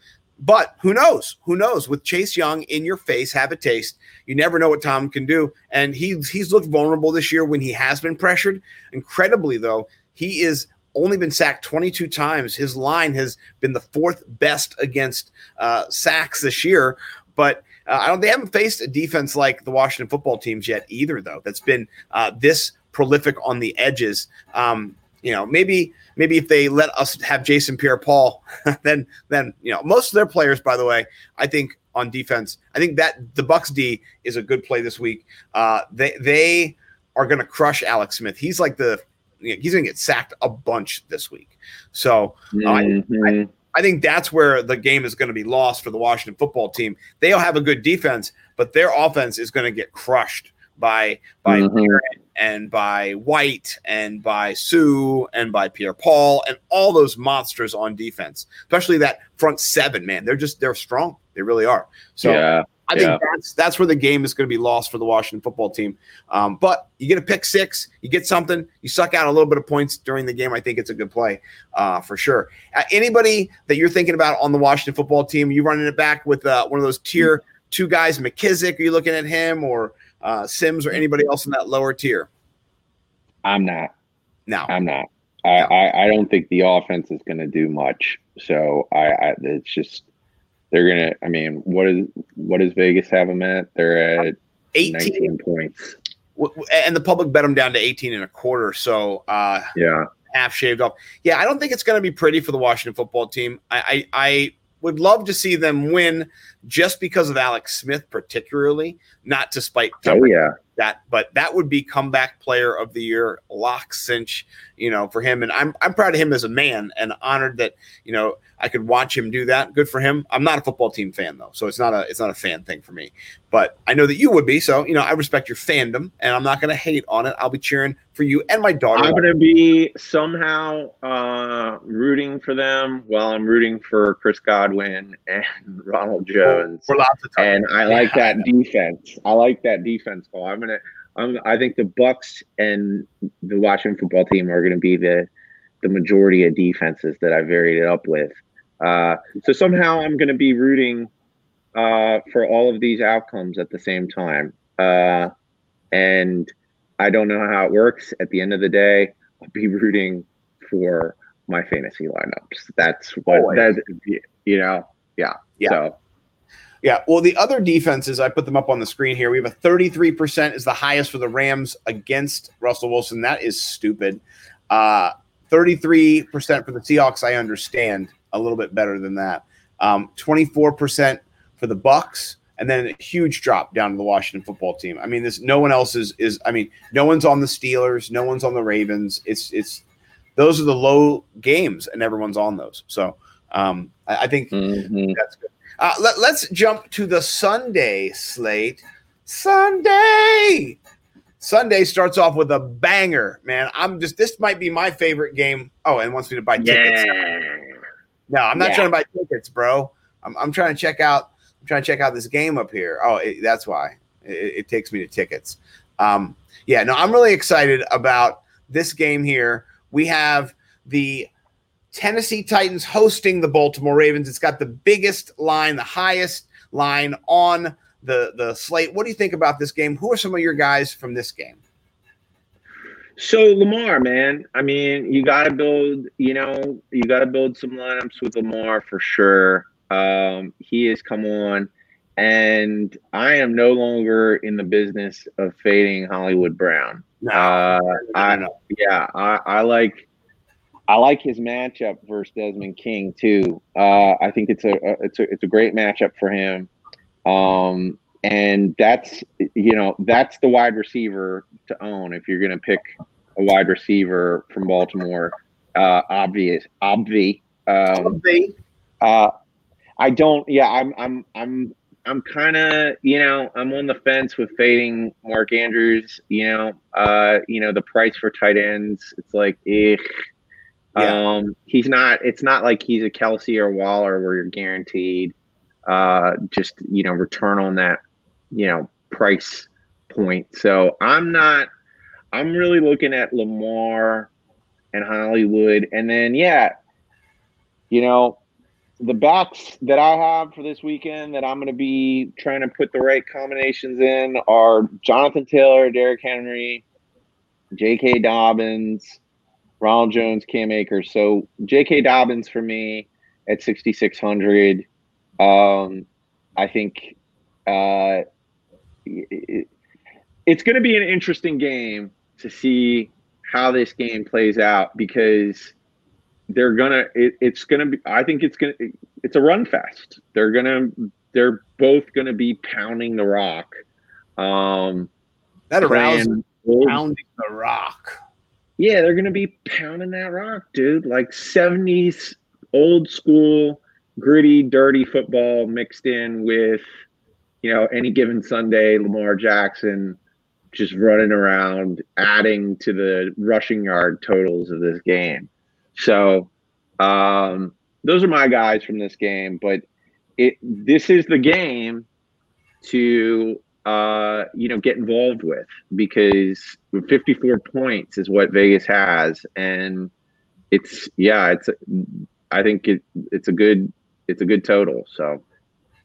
But who knows? Who knows? With Chase Young in your face, have a taste. You never know what Tom can do, and he's he's looked vulnerable this year when he has been pressured. Incredibly, though, he is only been sacked 22 times. His line has been the fourth best against uh, sacks this year, but uh, I don't. They haven't faced a defense like the Washington football teams yet either, though. That's been uh, this prolific on the edges. Um, you know, maybe maybe if they let us have Jason Pierre-Paul, then then you know most of their players, by the way, I think on defense, I think that the Bucs D is a good play this week. Uh, they they are going to crush Alex Smith. He's like the he's going to get sacked a bunch this week. So mm-hmm. I, I, mm-hmm. I think that's where the game is going to be lost for the Washington football team. They'll have a good defense, but their offense is going to get crushed by by mm-hmm. And by White and by Sue and by Pierre Paul and all those monsters on defense, especially that front seven. Man, they're just they're strong. They really are. So yeah. I think yeah. that's that's where the game is going to be lost for the Washington football team. Um, but you get a pick six, you get something, you suck out a little bit of points during the game. I think it's a good play uh, for sure. Uh, anybody that you're thinking about on the Washington football team, you running it back with uh, one of those tier two guys, McKissic? Are you looking at him or uh, Sims or anybody else in that lower tier? I'm not. No, I'm not. I, no. I, I don't think the offense is going to do much. So I, I it's just they're gonna. I mean, what is what does Vegas have them at? They're at 18 19 points, and the public bet them down to 18 and a quarter. So uh, yeah, half shaved off. Yeah, I don't think it's going to be pretty for the Washington football team. I, I, I would love to see them win just because of Alex Smith, particularly, not to spite. Oh yeah, that, but that would be comeback player of the year, lock cinch, you know, for him. And I'm I'm proud of him as a man and honored that you know I could watch him do that. Good for him. I'm not a football team fan though, so it's not a it's not a fan thing for me. But I know that you would be, so you know I respect your fandom, and I'm not going to hate on it. I'll be cheering for you and my daughter. I'm going to be somehow uh, rooting for them while I'm rooting for Chris Godwin and Ronald Jones. For lots of time. And I like that defense. I like that defense call. I'm gonna. I think the Bucs and the Washington football team are going to be the the majority of defenses that I varied it up with. Uh, so somehow I'm going to be rooting uh, for all of these outcomes at the same time. Uh, and I don't know how it works. At the end of the day, I'll be rooting for my fantasy lineups. That's what that you know. Yeah. Yeah. So. Yeah. Well, the other defenses, I put them up on the screen here. We have a 33% is the highest for the Rams against Russell Wilson. That is stupid. Uh, 33% for the Seahawks, I understand a little bit better than that. Um, 24% for the Bucs, and then a huge drop down to the Washington football team. I mean, this no one else is is. I mean, no one's on the Steelers, no one's on the Ravens. It's it's those are the low games, and everyone's on those. So um, I, I think mm-hmm. that's good. Uh, let, let's jump to the Sunday slate. Sunday. Sunday starts off with a banger, man. I'm just this might be my favorite game. Oh, and wants me to buy tickets. Yeah. No, I'm not yeah. trying to buy tickets, bro. I'm, I'm trying to check out. I'm trying to check out this game up here. Oh, it, that's why it, it, takes me to tickets. Um, yeah, no, I'm really excited about this game here. We have the Tennessee Titans hosting the Baltimore Ravens. It's got the biggest line, the highest line on the the slate. What do you think about this game? Who are some of your guys from this game? So Lamar, man, I mean, you got to build, you know, you got to build some lineups with Lamar for sure. Um, he has come on, and I am no longer in the business of fading Hollywood Brown. No, uh, I know. Yeah, I, I like. I like his matchup versus Desmond King too. Uh, I think it's a, a, it's a it's a great matchup for him. Um, and that's you know that's the wide receiver to own if you're going to pick a wide receiver from Baltimore. Uh, obvious, obvi. Um, uh, I don't. Yeah, I'm. I'm. I'm. I'm kind of. You know, I'm on the fence with fading Mark Andrews. You know. Uh. You know the price for tight ends. It's like, eh. Yeah. Um. He's not. It's not like he's a Kelce or Waller where you're guaranteed uh, just you know return on that you know price point. So I'm not I'm really looking at Lamar and Hollywood, and then yeah, you know, the backs that I have for this weekend that I'm going to be trying to put the right combinations in are Jonathan Taylor, Derrick Henry, J.K. Dobbins, Ronald Jones, Cam Akers. So J.K. Dobbins for me at 6,600. Um, I think uh, it, it's going to be an interesting game to see how this game plays out because they're gonna it, it's gonna be i think it's gonna it's a run fest they're gonna they're both gonna be pounding the rock um That aroused pounding the rock. Yeah they're gonna be pounding that rock dude like 70s old school gritty dirty football mixed in with you know any given sunday lamar jackson just running around adding to the rushing yard totals of this game so um, those are my guys from this game. But it this is the game to uh, you know get involved with because 54 points is what Vegas has, and it's yeah, it's I think it it's a good it's a good total. So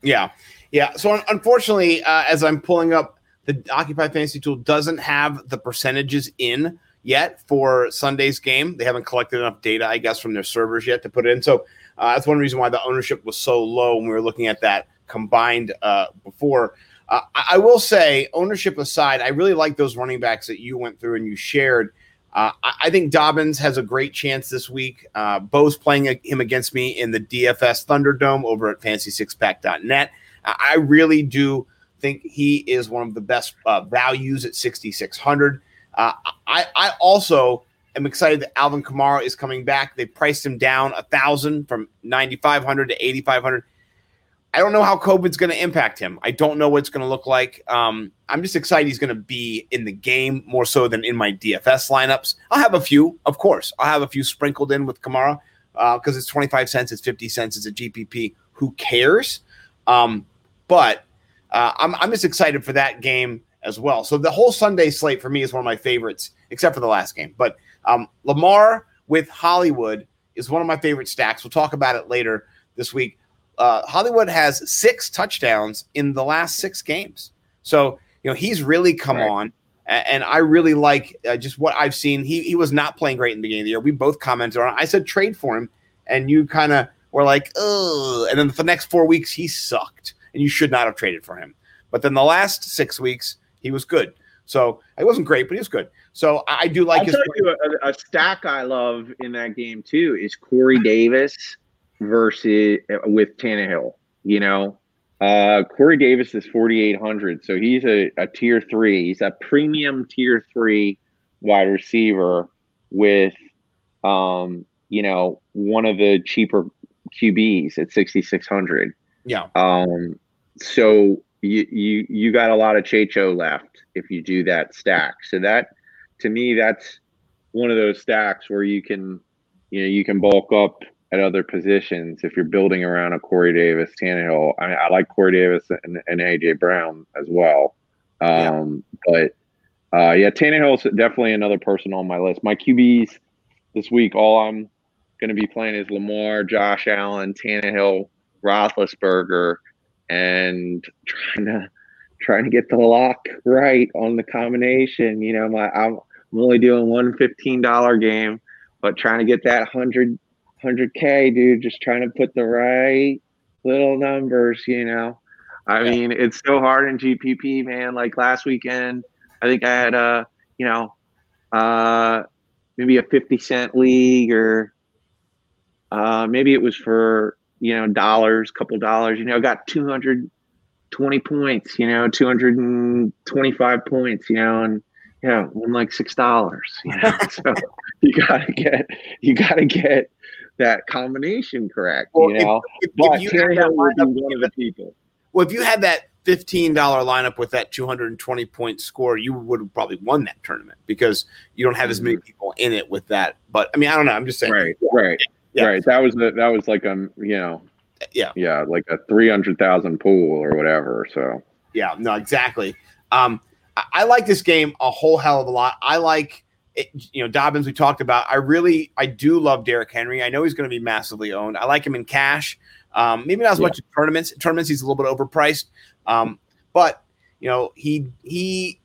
Yeah, yeah. So un- unfortunately, uh, as I'm pulling up, the Occupy Fantasy tool doesn't have the percentages in yet for Sunday's game. They haven't collected enough data, I guess, from their servers yet to put it in. So uh, that's one reason why the ownership was so low when we were looking at that combined uh, before. Uh, I, will say, ownership aside, I really like those running backs that you went through and you shared. Uh, I, think Dobbins has a great chance this week. Uh, Bo's playing him against me in the DFS Thunderdome over at FantasySixPack.net. I, I really do think he is one of the best uh, values at 6,600. Uh, I, I also am excited that Alvin Kamara is coming back. They priced him down a thousand from 9,500 to 8,500. I don't know how COVID's going to impact him. I don't know what it's going to look like. Um, I'm just excited he's going to be in the game more so than in my DFS lineups. I'll have a few, of course. I'll have a few sprinkled in with Kamara because it's 25 cents, it's 50 cents, it's a GPP. Who cares? Um, but uh, I'm, I'm just excited for that game as well. So the whole Sunday slate for me is one of my favorites, except for the last game. But um, Lamar with Hollywood is one of my favorite stacks. We'll talk about it later this week. Uh, Hollywood has six touchdowns in the last six games. So, you know, he's really come Right. on. And I really like uh, just what I've seen. He, he was not playing great in the beginning of the year. We both commented on it. I said trade for him, and you kind of were like, oh. And then for the next four weeks, he sucked, and you should not have traded for him. But then the last six weeks, he was good. So he wasn't great, but he was good. So I I do like I'll his. tell you a, a stack I love in that game too is Corey Davis versus uh, with Tannehill. You know, uh, Corey Davis is forty eight hundred, so he's a, a tier three. He's a premium tier three wide receiver with, um, you know, one of the cheaper QBs at sixty six hundred. Yeah. Um, so you you you got a lot of Checho left if you do that stack. So that to me that's one of those stacks where you can you know you can bulk up at other positions if you're building around a Corey Davis, Tannehill. I, I like Corey Davis and, and AJ Brown as well. Um, but uh, yeah, Tannehill's definitely another person on my list. My QBs this week, all I'm going to be playing is Lamar, Josh Allen, Tannehill, Roethlisberger, and trying to trying to get the lock right on the combination. You know, my I'm, I'm only doing one fifteen dollar game, but trying to get that hundred hundred k, dude. Just trying to put the right little numbers. You know, I Yeah. mean, it's so hard in GPP, man. Like last weekend, I think I had a you know, uh, maybe a fifty cent league or uh, maybe it was for you know dollars, couple dollars. You know, I got two hundred twenty points. You know, two hundred and twenty-five points. You know, and you know, won like six dollars. You know, so you gotta get you gotta get that combination correct. Well, you know, if, but if you had that would be lineup, one of the people. well, if you had that fifteen dollar lineup with that two hundred and twenty point score, you would have probably won that tournament because you don't have as many people in it with that. But I mean, I don't know. I'm just saying. Right, right, Yeah. right. That was a, that was like a you know Yeah. yeah like a three hundred thousand pool or whatever. So Yeah, no, exactly. Um, I, I like this game a whole hell of a lot. I like it, you know Dobbins. We talked about. I really, I do love Derrick Henry. I know he's going to be massively owned. I like him in cash. Um, maybe not as Yeah. much in tournaments. In tournaments, he's a little bit overpriced. Um, but you know, he he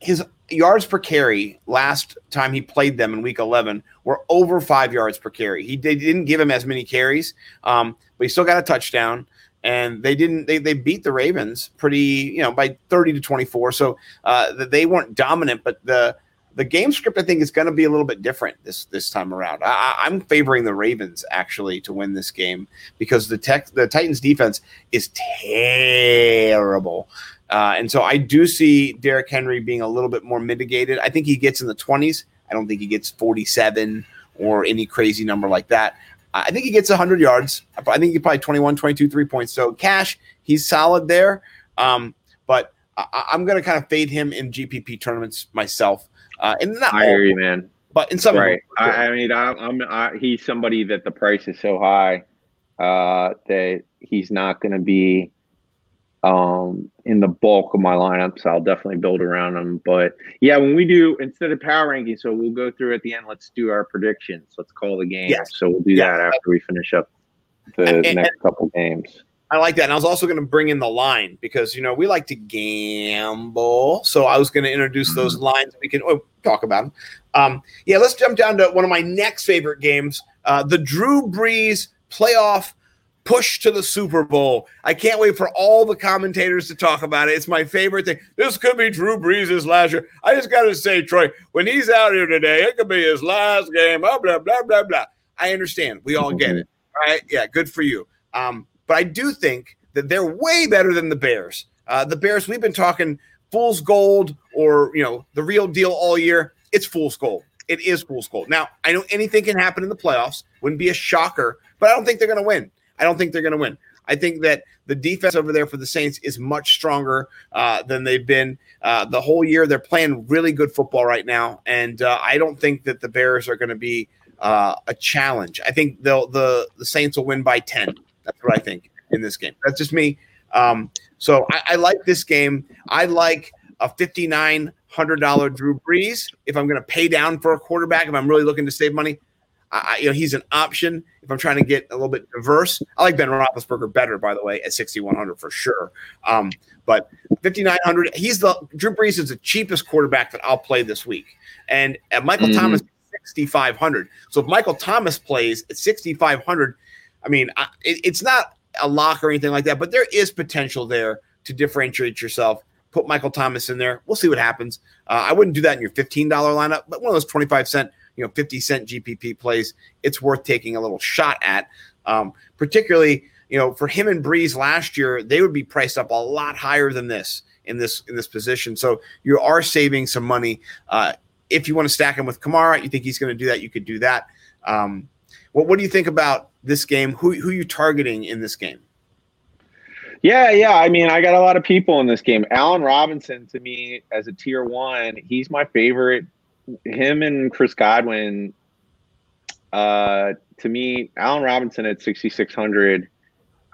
his yards per carry last time he played them in week 11 were over five yards per carry. He they didn't give him as many carries, um, but he still got a touchdown. And they didn't. They, they beat the Ravens pretty, you know, by thirty to twenty four. So uh, they weren't dominant, but the the game script I think is going to be a little bit different this this time around. I, I'm favoring the Ravens actually to win this game because the tech the Titans defense is terrible. Uh, and so I do see Derrick Henry being a little bit more mitigated. I think he gets in the 20s. I don't think he gets 47 or any crazy number like that. I think he gets 100 yards. I think he probably 21, 22, three points. So cash, he's solid there. Um, but I, I'm going to kind of fade him in GPP tournaments myself. Uh, and not I all, hear you, man. but in some Right. I, I mean, I, I'm I, he's somebody that the price is so high uh, that he's not going to be um, in the bulk of my lineup. So I'll definitely build around him. But yeah, when we do instead of power ranking, so we'll go through at the end. Let's do our predictions. Let's call the game. Yes. So we'll do Yes. that after we finish up the And- and- next couple games. I like that. And I was also going to bring in the line because, you know, we like to gamble. So I was going to introduce those lines. We can oh, talk about them. Um, yeah, let's jump down to one of my next favorite games uh, the Drew Brees playoff push to the Super Bowl. I can't wait for all the commentators to talk about it. It's my favorite thing. This could be Drew Brees' last year. I just got to say, Troy, when he's out here today, it could be his last game. Blah, blah, blah, blah, blah. I understand. We all get it. All right. Yeah, good for you. Um, but I do think that they're way better than the Bears. Uh, the Bears, we've been talking fool's gold or you know the real deal all year. It's fool's gold. It is fool's gold. Now I know anything can happen in the playoffs. Wouldn't be a shocker, but I don't think they're going to win. I don't think they're going to win. I think that the defense over there for the Saints is much stronger uh, than they've been uh, the whole year. They're playing really good football right now, and uh, I don't think that the Bears are going to be uh, a challenge. I think they'll the the Saints will win by ten. That's what I think in this game. That's just me. Um, so I, I like this game. I like a fifty nine hundred dollar Drew Brees. If I'm going to pay down for a quarterback, if I'm really looking to save money, I, you know he's an option. If I'm trying to get a little bit diverse, I like Ben Roethlisberger better, by the way, at sixty one hundred for sure. Um, but fifty nine hundred, he's the Drew Brees is the cheapest quarterback that I'll play this week, and uh, Michael Mhm. Thomas sixty five hundred. So if Michael Thomas plays at sixty five hundred, I mean, I, it, it's not a lock or anything like that, but there is potential there to differentiate yourself. Put Michael Thomas in there. We'll see what happens. Uh, I wouldn't do that in your $15 lineup, but one of those 25 cent, you know, 50 cent GPP plays, it's worth taking a little shot at. Um, particularly, you know, for him and Brees last year, they would be priced up a lot higher than this in this in this position. So you are saving some money. Uh, if you want to stack him with Kamara, you think he's going to do that, you could do that. Um, what what do you think about this game? Who who you targeting in this game? Yeah, yeah. I mean, I got a lot of people in this game. Allen Robinson, to me, as a tier one, he's my favorite. Him and Chris Godwin. Uh, to me, Allen Robinson at sixty six hundred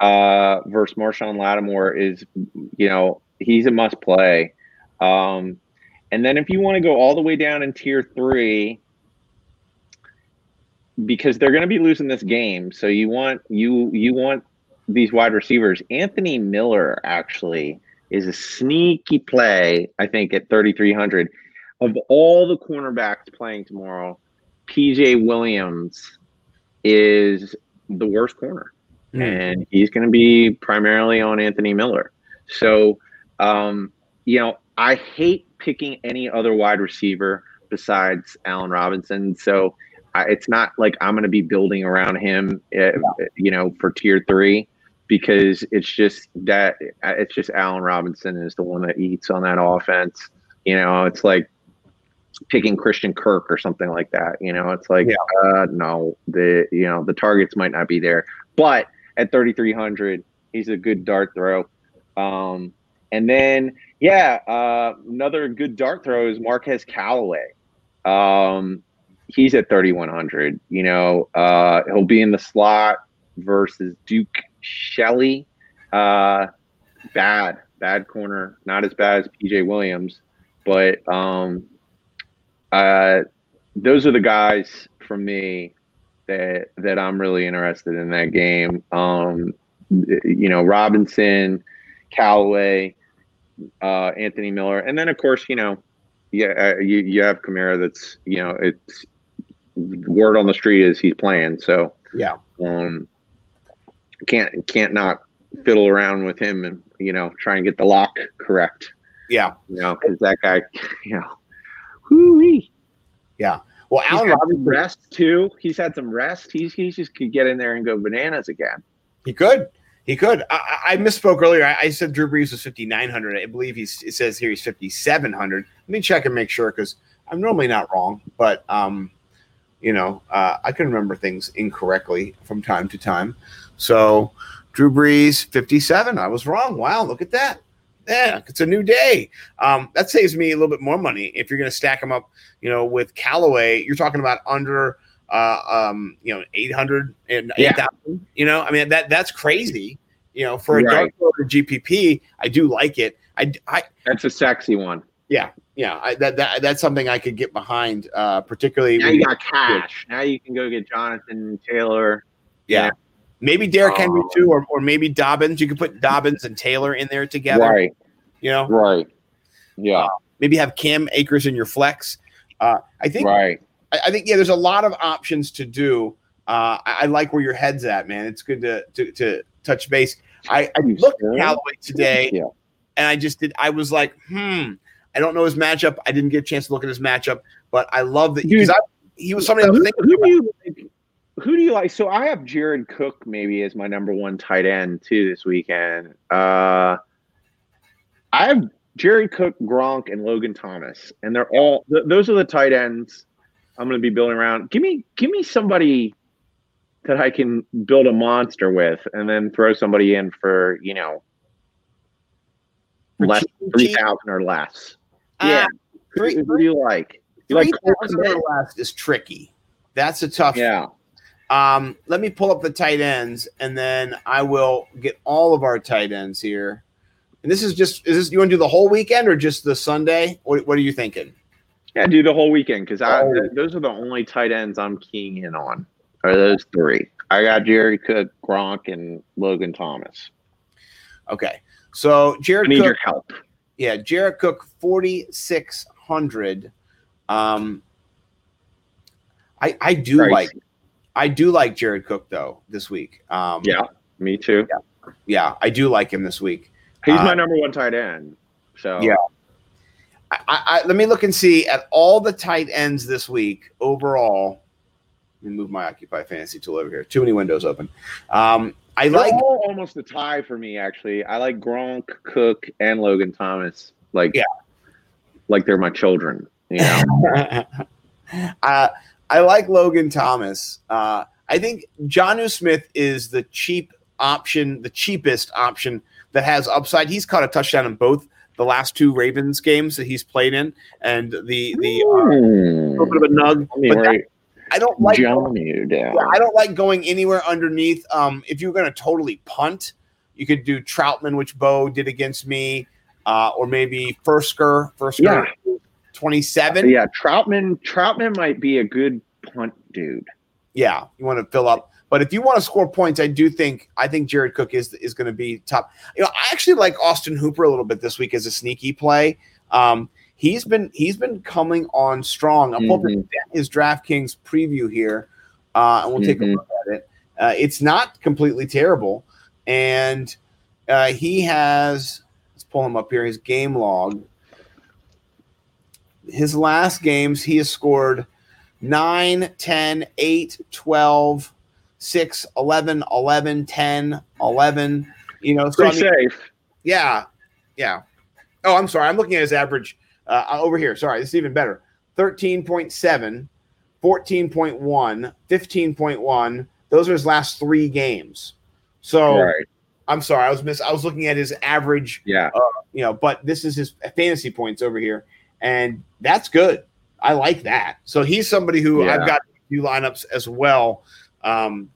uh, versus Marshon Lattimore is, you know, he's a must play. Um, and then if you want to go all the way down in tier three, because they're going to be losing this game, so you want you you want these wide receivers. Anthony Miller actually is a sneaky play, I think, at 3,300. Of all the cornerbacks playing tomorrow, PJ Williams is the worst corner. And he's going to be primarily on Anthony Miller. So, um, you know, I hate picking any other wide receiver besides Allen Robinson. So, I, it's not like I'm going to be building around him, uh, you know, for tier three because it's just that it's just Allen Robinson is the one that eats on that offense. You know, it's like picking Christian Kirk or something like that. You know, it's like uh, no, the you know the targets might not be there, but at 3,300, he's a good dart throw. Um, and then yeah, uh, another good dart throw is Marquez Callaway. Um, he's at 3,100. You know, uh, he'll be in the slot versus Duke Shelley. Uh, bad, bad corner. Not as bad as PJ Williams. but um, uh, those are the guys from me that that I'm really interested in that game. Um, you know, Robinson, Callaway, uh, Anthony Miller, and then of course, you know, yeah, uh, you you have Kamara. That's you know, it's word on the street is he's playing. So Yeah. um, can't can't not fiddle around with him and you know try and get the lock correct. Yeah. You know, because that guy, you know, whoo Yeah. Well, He's Allen Robinson, rest too. He's had some rest. He's he just could get in there and go bananas again. he could. He could. I, I misspoke earlier. I, I said Drew Brees was 5,900. I believe he's, it says here he's 5,700. Let me check and make sure because I'm normally not wrong, but, um, you know, uh, I can remember things incorrectly from time to time. So Drew Brees, 57. I was wrong. Wow. Look at that. Yeah, it's a new day. Um, that saves me a little bit more money if you're going to stack them up. You know, with Callaway, you're talking about under, uh, um, you know, 800 and Yeah. 8,000. You know, I mean that that's crazy. You know, for a Right. dark GPP, I do like it. I, I That's a sexy one. Yeah, yeah, I, that, that that's something I could get behind, uh, particularly. Now you got cash. Now you can go get Jonathan Taylor. yeah, maybe Derrick Henry Um, too, or, or maybe Dobbins. You could put Dobbins and Taylor in there together. Right. You know, Right. Yeah. maybe have Cam Akers in your flex. Uh, I think right. I, I think yeah, there's a lot of options to do. Uh, I, I like where your head's at, man. It's good to to, to touch base. I, I looked sure? at Callaway today, Yeah. and I just did. I was like, hmm. I don't know his matchup. I didn't get a chance to look at his matchup, but I love that Dude, I, he was somebody I was who, thinking who about. do you like? Who do you like? So I have Jared Cook maybe as my number one tight end too this weekend. Uh, I have Jared Cook, Gronk, and Logan Thomas, and they're all th- those are the tight ends I'm going to be building around. Give me, give me somebody that I can build a monster with, and then throw somebody in for you know less three thousand or less. Ah, yeah, three- who, who do you like? You like less is tricky. That's a tough. Yeah. Um, let me pull up the tight ends, and then I will get all of our tight ends here. And this is just is this you want to do the whole weekend or just the Sunday? What, what are you thinking? Yeah, do the whole weekend because I Oh. those are the only tight ends I'm keying in on. Are those three? I got Jerry Cook, Gronk, and Logan Thomas. Okay, so I Jared need Cook, your help. Yeah, Jared Cook forty six hundred. Um, I I do Pricey. like I do like Jared Cook though this week. Um, Yeah, me too. yeah, I do like him this week. He's Uh, my number one tight end. So Yeah. I, I, I- let me look and see at all the tight ends this week overall. Let me move my Occupy Fantasy tool over here. Too many windows open. Um, I They're like. almost a tie for me. Actually, I like Gronk, Cook, and Logan Thomas. Like, Yeah. like they're my children. You know, uh, I like Logan Thomas. Uh, I think Jonnu Smith is the cheap option, the cheapest option that has upside. He's caught a touchdown in both the last two Ravens games that he's played in, and the the uh, Hmm. little bit of a nug. Let me But that- I don't like John you down. Yeah, I don't like going anywhere underneath. Um, if you're going to totally punt, you could do Trautman, which Bo did against me, uh, or maybe Firkser. Firkser, twenty-seven. Yeah. yeah, Trautman. Trautman might be a good punt dude. Yeah, you want to fill up. But if you want to score points, I do think I think Jared Cook is is going to be top. You know, I actually like Austin Hooper a little bit this week as a sneaky play. Um, he's been he's been coming on strong. I'm hoping his DraftKings preview here, uh, and we'll take a Mhm. look at it. Uh, it's not completely terrible, and uh, he has. Let's pull him up here. His game log. His last games, he has scored 9, 10, 8, 12, 6, 11, 11, 10, 11. You know, so I mean, safe. yeah, yeah. Oh, I'm sorry. I'm looking at his average uh, over here. Sorry, this is even better. 13.7, 14.1, 15.1. Those are his last three games. So right. I'm sorry, I was miss. I was looking at his average, Yeah. you know, but this is his fantasy points over here, and that's good. I like that. So he's somebody who Yeah. I've got a few lineups as well. Um,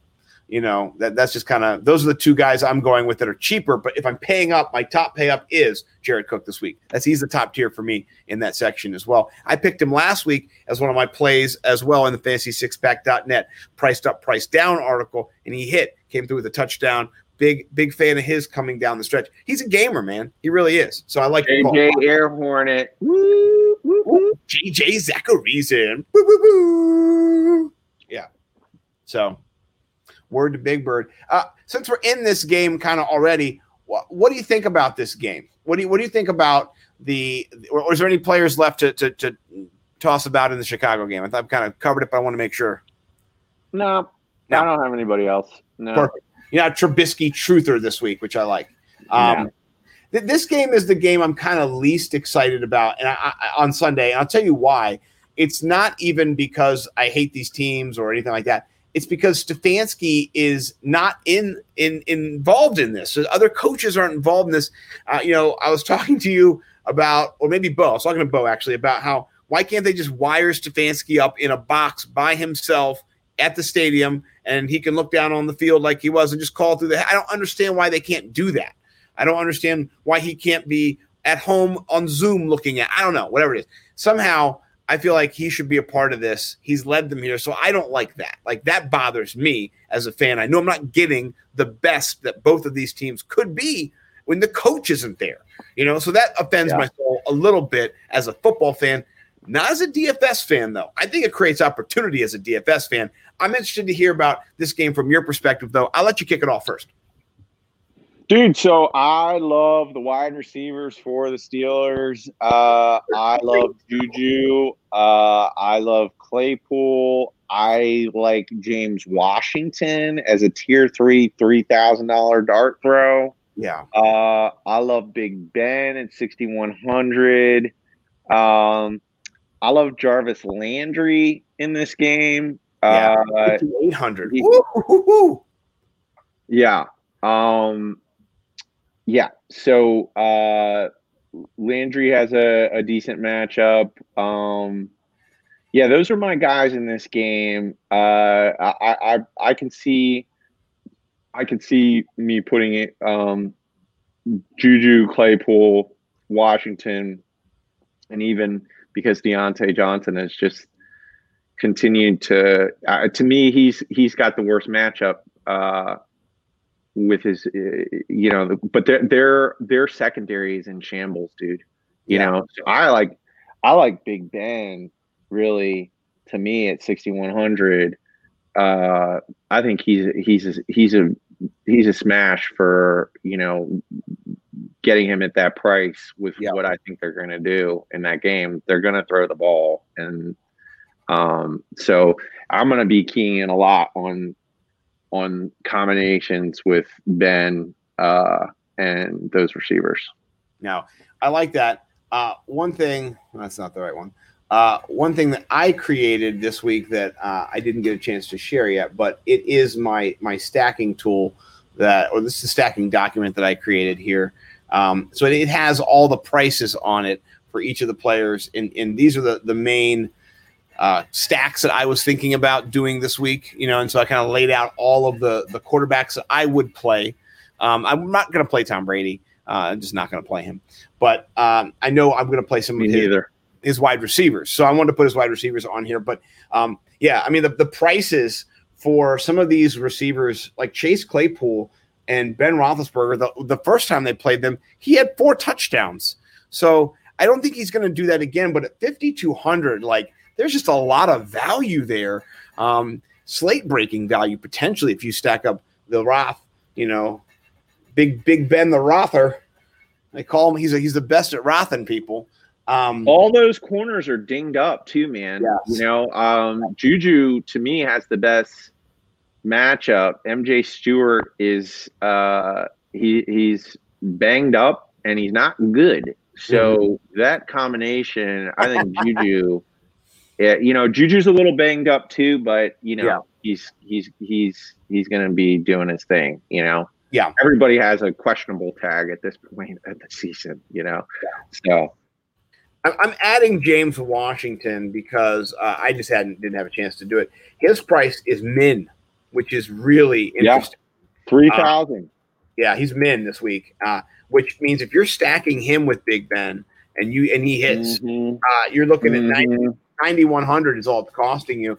you know that that's just kind of those are the two guys I'm going with that are cheaper. But if I'm paying up, my top pay up is Jared Cook this week. That's he's the top tier for me in that section as well. I picked him last week as one of my plays as well in the fantasy sixpack.net priced up, priced down article, and he hit, came through with a touchdown. Big, big fan of his coming down the stretch. He's a gamer, man. He really is. So I like JJ Air Hornet. Woo, woo, woo. JJ Zacharyson. Woo, woo, woo. Yeah. So word to Big Bird. Uh, since we're in this game kind of already, what, what do you think about this game? What do you what do you think about the or, or is there any players left to, to, to toss about in the Chicago game? I thought I've kind of covered it, but I want to make sure. No, No. I don't have anybody else. No. Perfect. You know, Trubisky truther this week, which I like. Um, th- this game is the game I'm kind of least excited about, and I, I, on Sunday. And I'll tell you why. It's not even because I hate these teams or anything like that. It's because Stefanski is not in in involved in this. So other coaches aren't involved in this. Uh, you know, I was talking to you about, or maybe Bo. I was talking to Bo actually about how why can't they just wire Stefanski up in a box by himself at the stadium and he can look down on the field like he was and just call through the. I don't understand why they can't do that. I don't understand why he can't be at home on Zoom looking at. I don't know, whatever it is. Somehow, I feel like he should be a part of this. He's led them here, so I don't like that. Like that bothers me as a fan. I know I'm not getting the best that both of these teams could be when the coach isn't there. You know, so that offends Yeah. my soul a little bit as a football fan. Not as a DFS fan, though. I think it creates opportunity as a DFS fan. I'm interested to hear about this game from your perspective, though. I'll let you kick it off first. Dude, so I love the wide receivers for the Steelers. Uh, I love Juju. Uh, I love Claypool. I like James Washington as a tier three, three thousand dollar dart throw. Yeah. Uh, I love Big Ben at sixty one hundred. Um, I love Jarvis Landry in this game. Yeah. Uh, 800. he- Woo, woo, woo, woo. Yeah. Um yeah. So uh Landry has a, a decent matchup. Um yeah, those are my guys in this game. Uh I I I can see I can see me putting it um Juju, Claypool, Washington, and even because Diontae Johnson has just continued to uh, to me he's he's got the worst matchup uh with his, uh, you know, but their their their secondary is in shambles, dude. You Yeah. know, so I like I like Big Ben really to me at sixty one hundred. Uh, I think he's he's a, he's a he's a smash for you know getting him at that price with Yeah. what I think they're going to do in that game. They're going to throw the ball, and um, so I'm going to be keying in a lot on on combinations with Ben uh, and those receivers. Now, I like that. Uh, one thing, that's not the right one. Uh, one thing that I created this week that uh, I didn't get a chance to share yet, but it is my my stacking tool that, or this is stacking document that I created here. Um, so it has all the prices on it for each of the players, and, and these are the the main uh, stacks that I was thinking about doing this week. You know, and so I kind of laid out all of the the quarterbacks that I would play. Um, I'm not going to play Tom Brady. Uh, I'm just not going to play him. But um, I know I'm going to play some Me of his, his wide receivers. So I wanted to put his wide receivers on here. But um, yeah, I mean, the, the prices for some of these receivers, like Chase Claypool and Ben Roethlisberger, the, the first time they played them, he had four touchdowns. So I don't think he's going to do that again. But at 5,200, like, there's just a lot of value there. Um, slate breaking value potentially if you stack up the Roth, you know, big, big Ben the Rother. They call him, he's, a, he's the best at Rothing people. Um, All those corners are dinged up too, man. Yes. You know, um, Juju to me has the best matchup. MJ Stewart is uh, he he's banged up and he's not good. So that combination, I think Juju. Yeah, you know, Juju's a little banged up too, but you know, Yeah. he's he's he's he's going to be doing his thing. You know, Yeah. Everybody has a questionable tag at this point of the season. You know, yeah. so I'm, I'm adding James Washington because uh, I just hadn't didn't have a chance to do it. His price is min. which is really interesting. Yeah. Three thousand. Yeah, he's min this week, uh, which means if you're stacking him with Big Ben and you and he hits, Mhm. uh, you're looking at 90, Mhm. 9100 is all it's costing you.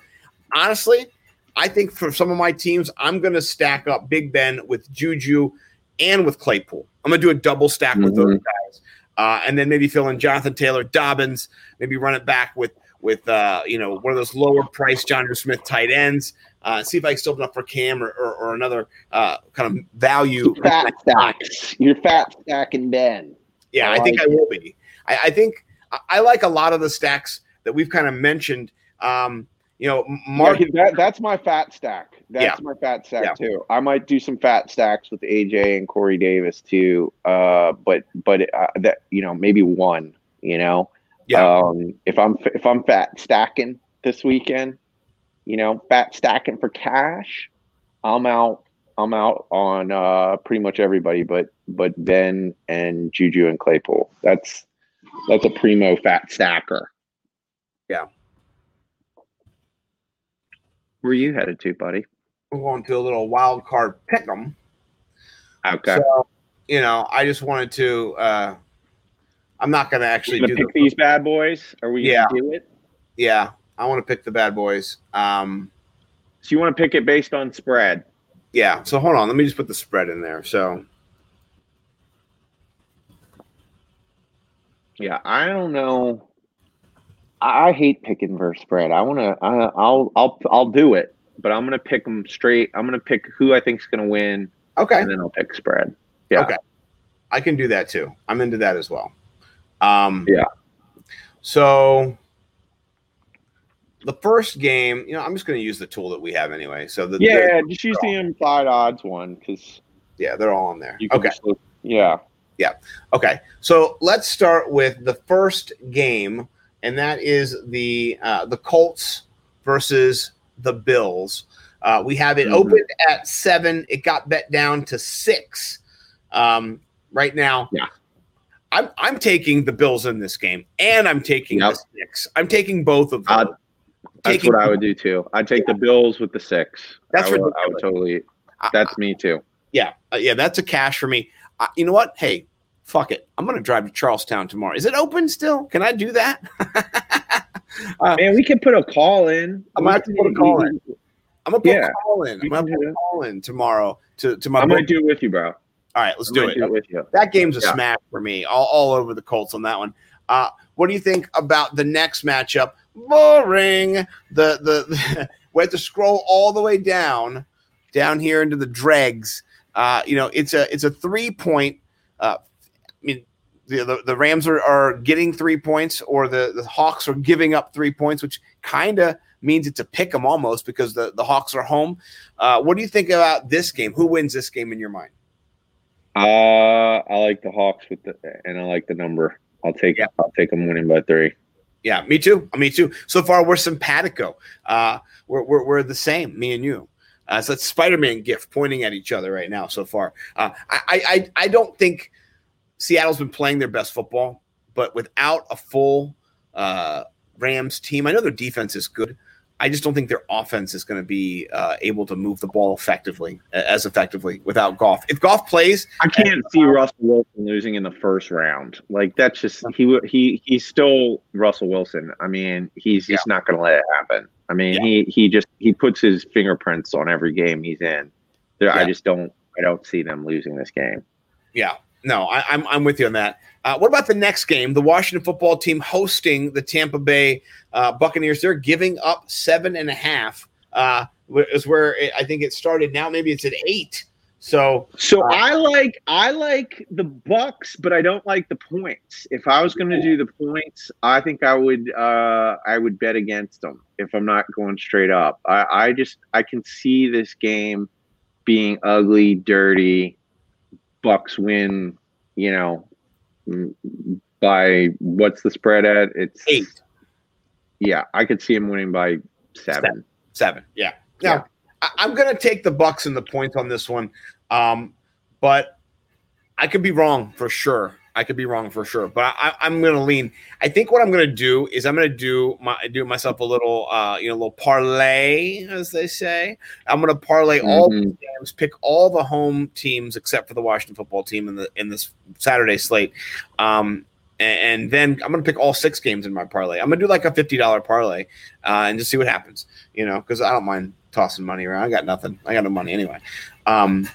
Honestly, I think for some of my teams, I'm going to stack up Big Ben with Juju and with Claypool. I'm going to do a double stack with those guys, uh, and then maybe fill in Jonathan Taylor, Dobbins. Maybe run it back with with uh, you know one of those lower price John Smith tight ends. Uh, see if I can still enough for Cam or, or, or another uh, kind of value. Fat stacks. You're fat stacking Ben. Yeah, I I, think like I will be. I, I think I, I like a lot of the stacks that we've kind of mentioned. Um, you know, Mark. Yeah, that, that's my fat stack. That's Yeah. my fat stack Yeah. too. I might do some fat stacks with AJ and Corey Davis too. Uh, but but uh, that you know maybe one. You know, Yeah. Um, if I'm if I'm fat stacking this weekend, you know, fat stacking for cash, I'm out. I'm out on uh, pretty much everybody, but but Ben and Juju and Claypool. That's that's a primo fat stacker. Yeah. Where you headed to, buddy? We're going to a little wild card pick 'em. Okay. So, you know, I just wanted to. Uh, I'm not going to actually do gonna the. pick these bad boys? Are we Yeah. gonna do it? Yeah, I want to pick the bad boys. Um, So you want to pick it based on spread? yeah. So hold on. Let me just put the spread in there. So Yeah, I don't know. I, hate picking versus spread. I want to. I'll I'll I'll do it, but I'm gonna pick them straight. I'm gonna pick who I think's gonna win, okay, and then I'll pick spread. Yeah. Okay. I can do that too. I'm into that as well. Um, Yeah. So the first game, you know, I'm just going to use the tool that we have anyway. So the, Yeah, just use the implied odds one because yeah, they're all on there. Okay. look. Yeah. Okay, so let's start with the first game, and that is the uh, the Colts versus the Bills. Uh, we have it Mhm. opened at seven. It got bet down to six. Um, right now, Yeah. I'm I'm taking the Bills in this game, and I'm taking Yep. the six. I'm taking both of them. Uh, That's Taking- what I would do too. I'd take the Bills with the six. That's I would, I would totally. I- That's me too. Yeah, uh, yeah, that's a cash for me. Uh, you know what? Hey, fuck it. I'm gonna drive to Charlestown tomorrow. Is it open still? Can I do that? uh, Man, we can put a call in. I might have to put a call in. I'm gonna put Yeah. a call in. I'm gonna put a call in tomorrow to, to my I book. might do it with you, bro. All right, let's do might it. with you. That game's a Yeah. smash for me. All, all over the Colts on that one. Uh, what do you think about the next matchup? Boring. The the we have to scroll all the way down, down here into the dregs. Uh, you know, it's a it's a three point. Uh, the, the the Rams are, are getting three points, or the the Hawks are giving up three points, which kind of means it's a pick 'em almost because the the Hawks are home. Uh, what do you think about this game? Who wins this game in your mind? Uh, I like the Hawks with the, and I like the number. I'll take. Yeah. I'll take them winning by three. Yeah, me too. Me too. So far, we're simpatico. Uh, we're, we're, we're the same, me and you. Uh, so it's Spider-Man gift pointing at each other right now. So far, uh, I I I don't think Seattle's been playing their best football, but without a full uh, Rams team, I know their defense is good. I just don't think their offense is going to be uh, able to move the ball effectively, as effectively without Goff. If Goff plays, I can't see Russell Wilson losing in the first round. Like that's just he he he's still Russell Wilson. I mean, he's just not going to let it happen. I mean, Yeah. he he just he puts his fingerprints on every game he's in. There, I just don't I don't see them losing this game. Yeah, no, I, I'm I'm with you on that. Uh, what about the next game? The Washington football team hosting the Tampa Bay uh, Buccaneers. They're giving up seven and a half. Uh, is where it, I think it started. Now maybe it's at eight. So So Uh, I like I like the Bucs, but I don't like the points. If I was going to do the points, I think I would uh, I would bet against them if I'm not going straight up. I, I just I can see this game being ugly, dirty. Bucs win, you know, by what's the spread at? It's eight, Yeah, I could see him winning by seven. seven. Yeah. Now Yeah. I, I'm going to take the Bucs and the points on this one, um, but I could be wrong for sure. I could be wrong for sure, but I, I'm going to lean. I think what I'm going to do is I'm going to do my do myself a little, uh, you know, a little parlay, as they say. I'm going to parlay all Mhm. the games, pick all the home teams except for the Washington football team in the in this Saturday slate. Um, and, and then I'm going to pick all six games in my parlay. I'm going to do like a fifty dollar parlay, uh, and just see what happens. You know, because I don't mind tossing money around. I got nothing. I got no money anyway. Um,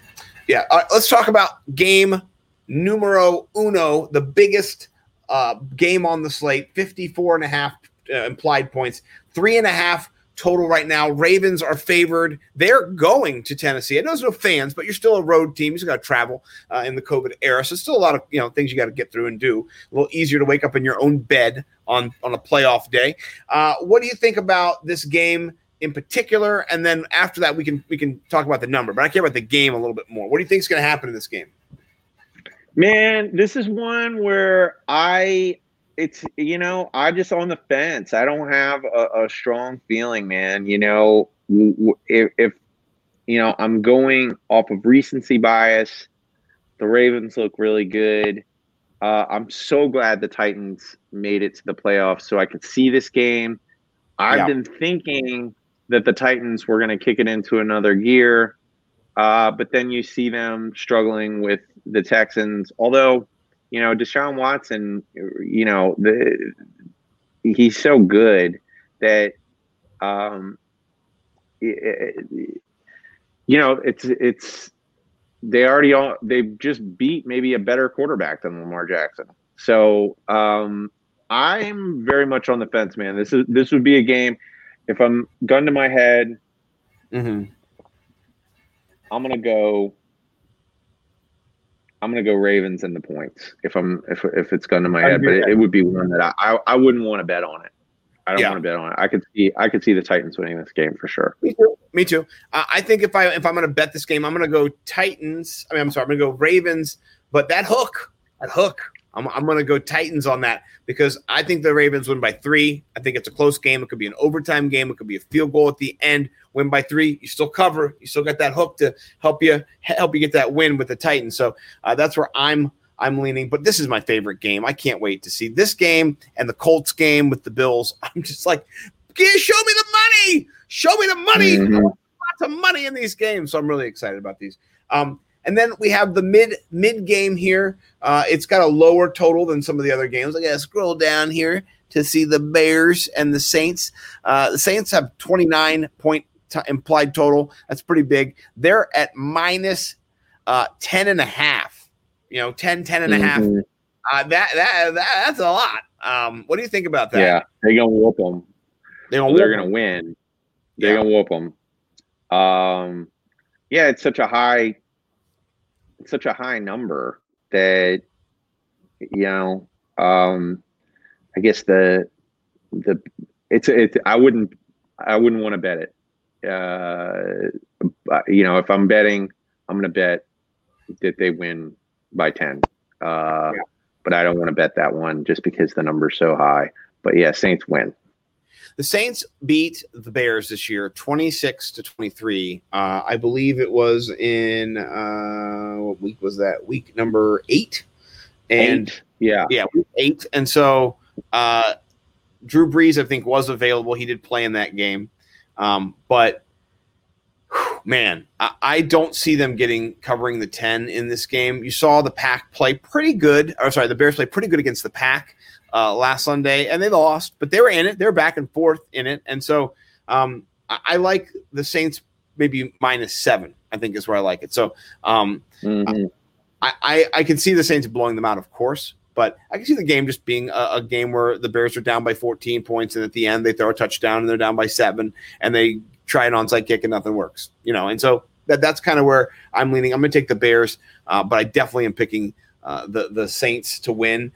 yeah, all right, let's talk about game numero uno, the biggest uh, game on the slate, 54 and a half uh, implied points, three and a half total right now. Ravens are favored. They're going to Tennessee. I know there's no fans, but you're still a road team. You still got to travel uh, in the COVID era. So still a lot of you know things you got to get through and do. A little easier to wake up in your own bed on on a playoff day. Uh, what do you think about this game? In particular, and then after that, we can we can talk about the number. But I care about the game a little bit more. What do you think is going to happen in this game? Man, this is one where I, it's, you know, I'm just on the fence. I don't have a, a strong feeling, man. You know, if, if, you know, I'm going off of recency bias, the Ravens look really good. Uh, I'm so glad the Titans made it to the playoffs so I could see this game. I've Yeah. been thinking that the Titans were going to kick it into another gear. Uh, but then you see them struggling with the Texans. Although, you know, Deshaun Watson, you know, the he's so good that, um, it- you know, it's it's they already all they just beat maybe a better quarterback than Lamar Jackson. So um, I'm very much on the fence, man. This is this would be a game. If I'm gun to my head, Mm-hmm. I'm gonna go. I'm gonna go Ravens in the points if I'm if if it's gun to my I head, but it, it would be one that I, I I wouldn't want to bet on it. I don't Yeah. want to bet on it. I could see I could see the Titans winning this game for sure. Me too. Me too. Uh, I think if I if I'm going to bet this game, I'm to go Titans. I mean, I'm sorry, I'm going to go Ravens. But that hook, that hook, I'm, I'm going to go Titans on that because I think the Ravens win by three. I think it's a close game. It could be an overtime game. It could be a field goal at the end. Win by three. You still cover. You still got that hook to help you help you get that win with the Titans. So uh, that's where I'm I'm leaning. But this is my favorite game. I can't wait to see this game and the Colts game with the Bills. I'm just like, "Yeah, show me the money. Show me the money Mhm. lots of money in these games, so I'm really excited about these. Um, and then we have the mid mid game here. Uh, it's got a lower total than some of the other games. I gotta scroll down here to see the Bears and the Saints. Uh, the Saints have 29 point t- implied total. That's pretty big. They're at minus uh, 10 and a half. You know, 10, 10 and a half. Mhm. Uh, that, that, that that's a lot. Um, what do you think about that? Yeah, they're gonna whoop them. they don't. they're gonna win. They're Yeah. gonna whoop them. Um, yeah, it's such a high, such a high number that you know. Um, I guess the the it's it. I wouldn't I wouldn't want to bet it. Uh, you know, if I'm betting, I'm gonna bet that they win by ten. Uh, Yeah. but I don't want to bet that one just because the number's so high. But yeah, Saints win. The Saints beat the Bears this year, twenty six to twenty three. Uh, I believe it was in uh, what week was that? Week number eight, and Eight. yeah, yeah, week eight. And so uh, Drew Brees, I think, was available. He did play in that game, um, but man, I, I don't see them getting covering the ten in this game. You saw the Pack play pretty good. Or sorry, the Bears play pretty good against the Pack uh, last Sunday, and they lost, but they were in it. They were back and forth in it, and so um, I, I like the Saints maybe minus seven. I think is where I like it. So um, Mhm. I, I I can see the Saints blowing them out, of course, but I can see the game just being a, a game where the Bears are down by 14 points, and at the end they throw a touchdown and they're down by seven, and they try an onside kick and nothing works. You know, and so that that's kind of where I'm leaning. I'm going to take the Bears, uh, but I definitely am picking uh, the the Saints to win.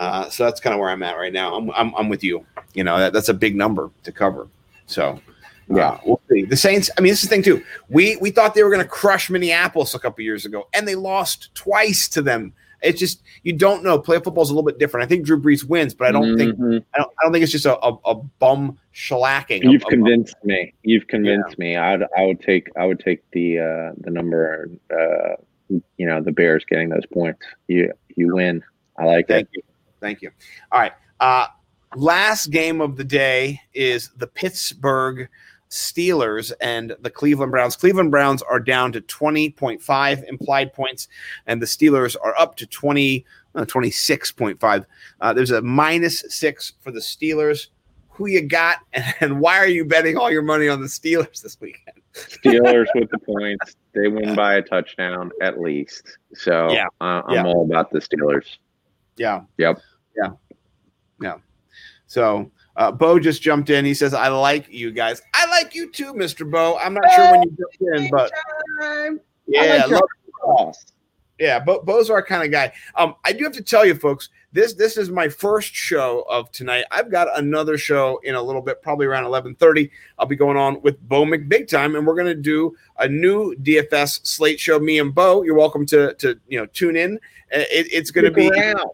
Uh, so that's kind of where I'm at right now. I'm, I'm, I'm with you. You know, that, that's a big number to cover. So, Yeah. yeah, we'll see. The Saints, I mean, this is the thing, too. We, we thought they were going to crush Minneapolis a couple years ago, and they lost twice to them. It's just, you don't know. Play football is a little bit different. I think Drew Brees wins, but I don't think, Mhm. I don't, I don't think it's just a, a, a bum shellacking. You've of- convinced me. You've convinced me. I'd I would take I would take the uh, the number. Uh, you know, the Bears getting those points. You you win. I like Thank it. you. Thank you. All right. Uh, last game of the day is the Pittsburgh Steelers and the Cleveland Browns. Cleveland Browns are down to 20.5 implied points, and the Steelers are up to 20, uh, 26.5. Uh, there's a minus six for the Steelers. Who you got, and why are you betting all your money on the Steelers this weekend? Steelers with the points. They win by a touchdown at least. So Yeah. uh, I'm Yeah. all about the Steelers. Yeah. Yep. Yeah. Yeah. So uh, Bo just jumped in. He says, I like you guys. I like you too, Mr. Bo. I'm not sure when you jumped in, but yeah, like love- yeah, Bo, Bo's our kind of guy. Um, I do have to tell you, folks, this this is my first show of tonight. I've got another show in a little bit, probably around 11:30. I'll be going on with Bo McBig Time, and we're going to do a new DFS slate show. Me and Bo. You're welcome to to you know tune in. Uh, It, it's going to be around.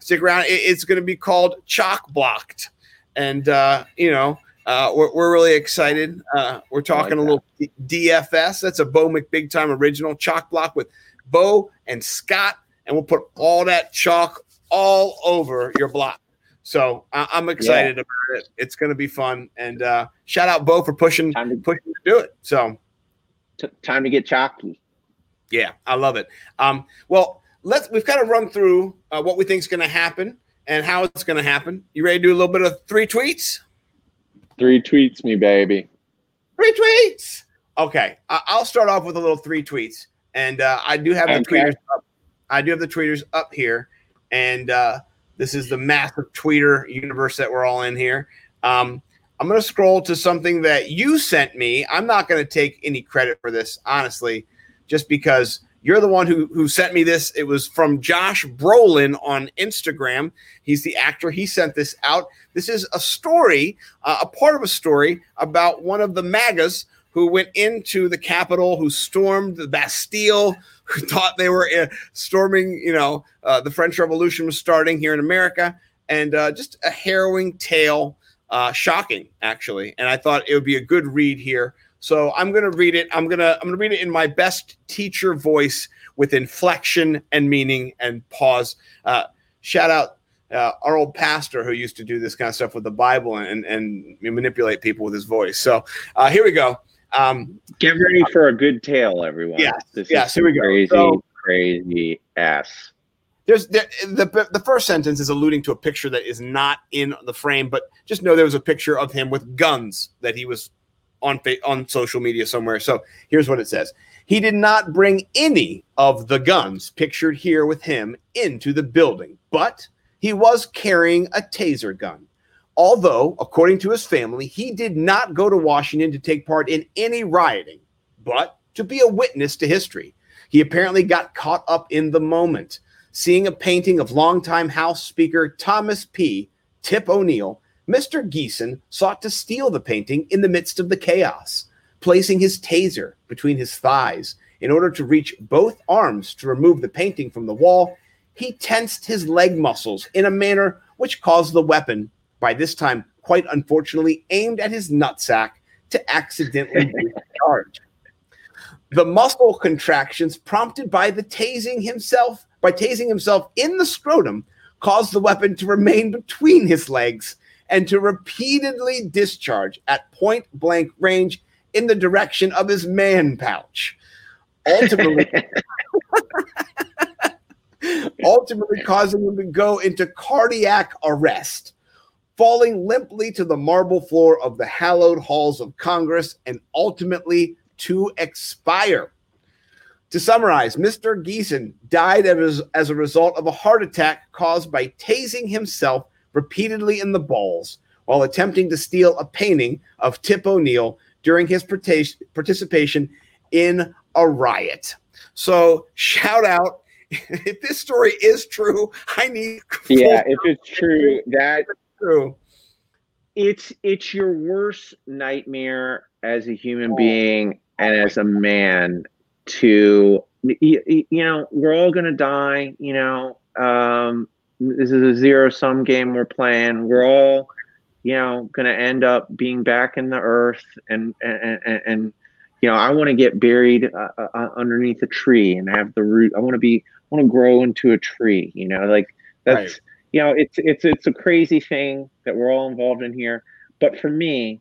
Stick around. It- it's going to be called Chalk Blocked, and uh, you know uh, we're, we're really excited. Uh, we're talking a little DFS. That's a Bo McBig Time original Chalk Block with Bo and Scott, and we'll put all that chalk all over your block. So I- I'm excited about it. It's going to be fun, and uh, shout out Bo for pushing Time to, pushing to do it. So t- time to get chalky. yeah, I love it. Um, well, let's we've kind of run through uh, what we think is going to happen and how it's going to happen. You ready to do a little bit of three tweets? Three tweets me, baby. Three tweets. Okay, I- I'll start off with a little three tweets, and uh, I do have the Okay. tweeters up. I do have the tweeters up here, and uh, this is the massive tweeter universe that we're all in here. Um, I'm going to scroll to something that you sent me. I'm not going to take any credit for this, honestly, just because you're the one who who sent me this. It was from Josh Brolin on Instagram. He's the actor. He sent this out. This is a story, uh, a part of a story about one of the MAGAs who went into the Capitol, who stormed the Bastille, who thought they were uh, storming, you know, uh, the French Revolution was starting here in America, and uh, just a harrowing tale, uh, shocking actually. And I thought it would be a good read here. So I'm going to read it. I'm gonna I'm gonna read it in my best teacher voice with inflection and meaning and pause. Uh, shout out uh, our old pastor who used to do this kind of stuff with the Bible and and manipulate people with his voice. So uh, here we go. Um, Get ready for a good tale, everyone. Yes, This yes, is here we go. crazy, So- crazy ass. there's there, the the first sentence is alluding to a picture that is not in the frame, but just know there was a picture of him with guns that he was on on social media somewhere. So here's what it says: He did not bring any of the guns pictured here with him into the building, but he was carrying a taser gun. Although, according to his family, he did not go to Washington to take part in any rioting, but to be a witness to history. He apparently got caught up in the moment seeing a painting of longtime House Speaker Thomas P. Tip O'Neill, Mr. Greeson sought to steal the painting in the midst of the chaos, placing his taser between his thighs in order to reach both arms to remove the painting from the wall. He tensed his leg muscles in a manner which caused the weapon, by this time quite unfortunately aimed at his nutsack, to accidentally discharge. The muscle contractions prompted by the tasing himself, by tasing himself in the scrotum, caused the weapon to remain between his legs and to repeatedly discharge at point blank range in the direction of his man pouch. Ultimately, ultimately causing him to go into cardiac arrest, falling limply to the marble floor of the hallowed halls of Congress and ultimately to expire. To summarize, Mr. Greeson died as, as a result of a heart attack caused by tasing himself repeatedly in the balls while attempting to steal a painting of Tip O'Neill during his partic- participation in a riot. So, shout out. If this story is true, I need Yeah, if it's true, that true. it's it's your worst nightmare as a human Oh. being and as a man to you, you know we're all gonna die you know um this is a zero sum game we're playing we're all you know gonna end up being back in the earth and and and, and you know i want to get buried uh, uh, underneath a tree and have the root i want to be i want to grow into a tree you know like That's Right. you know, it's it's it's a crazy thing that we're all involved in here. But for me,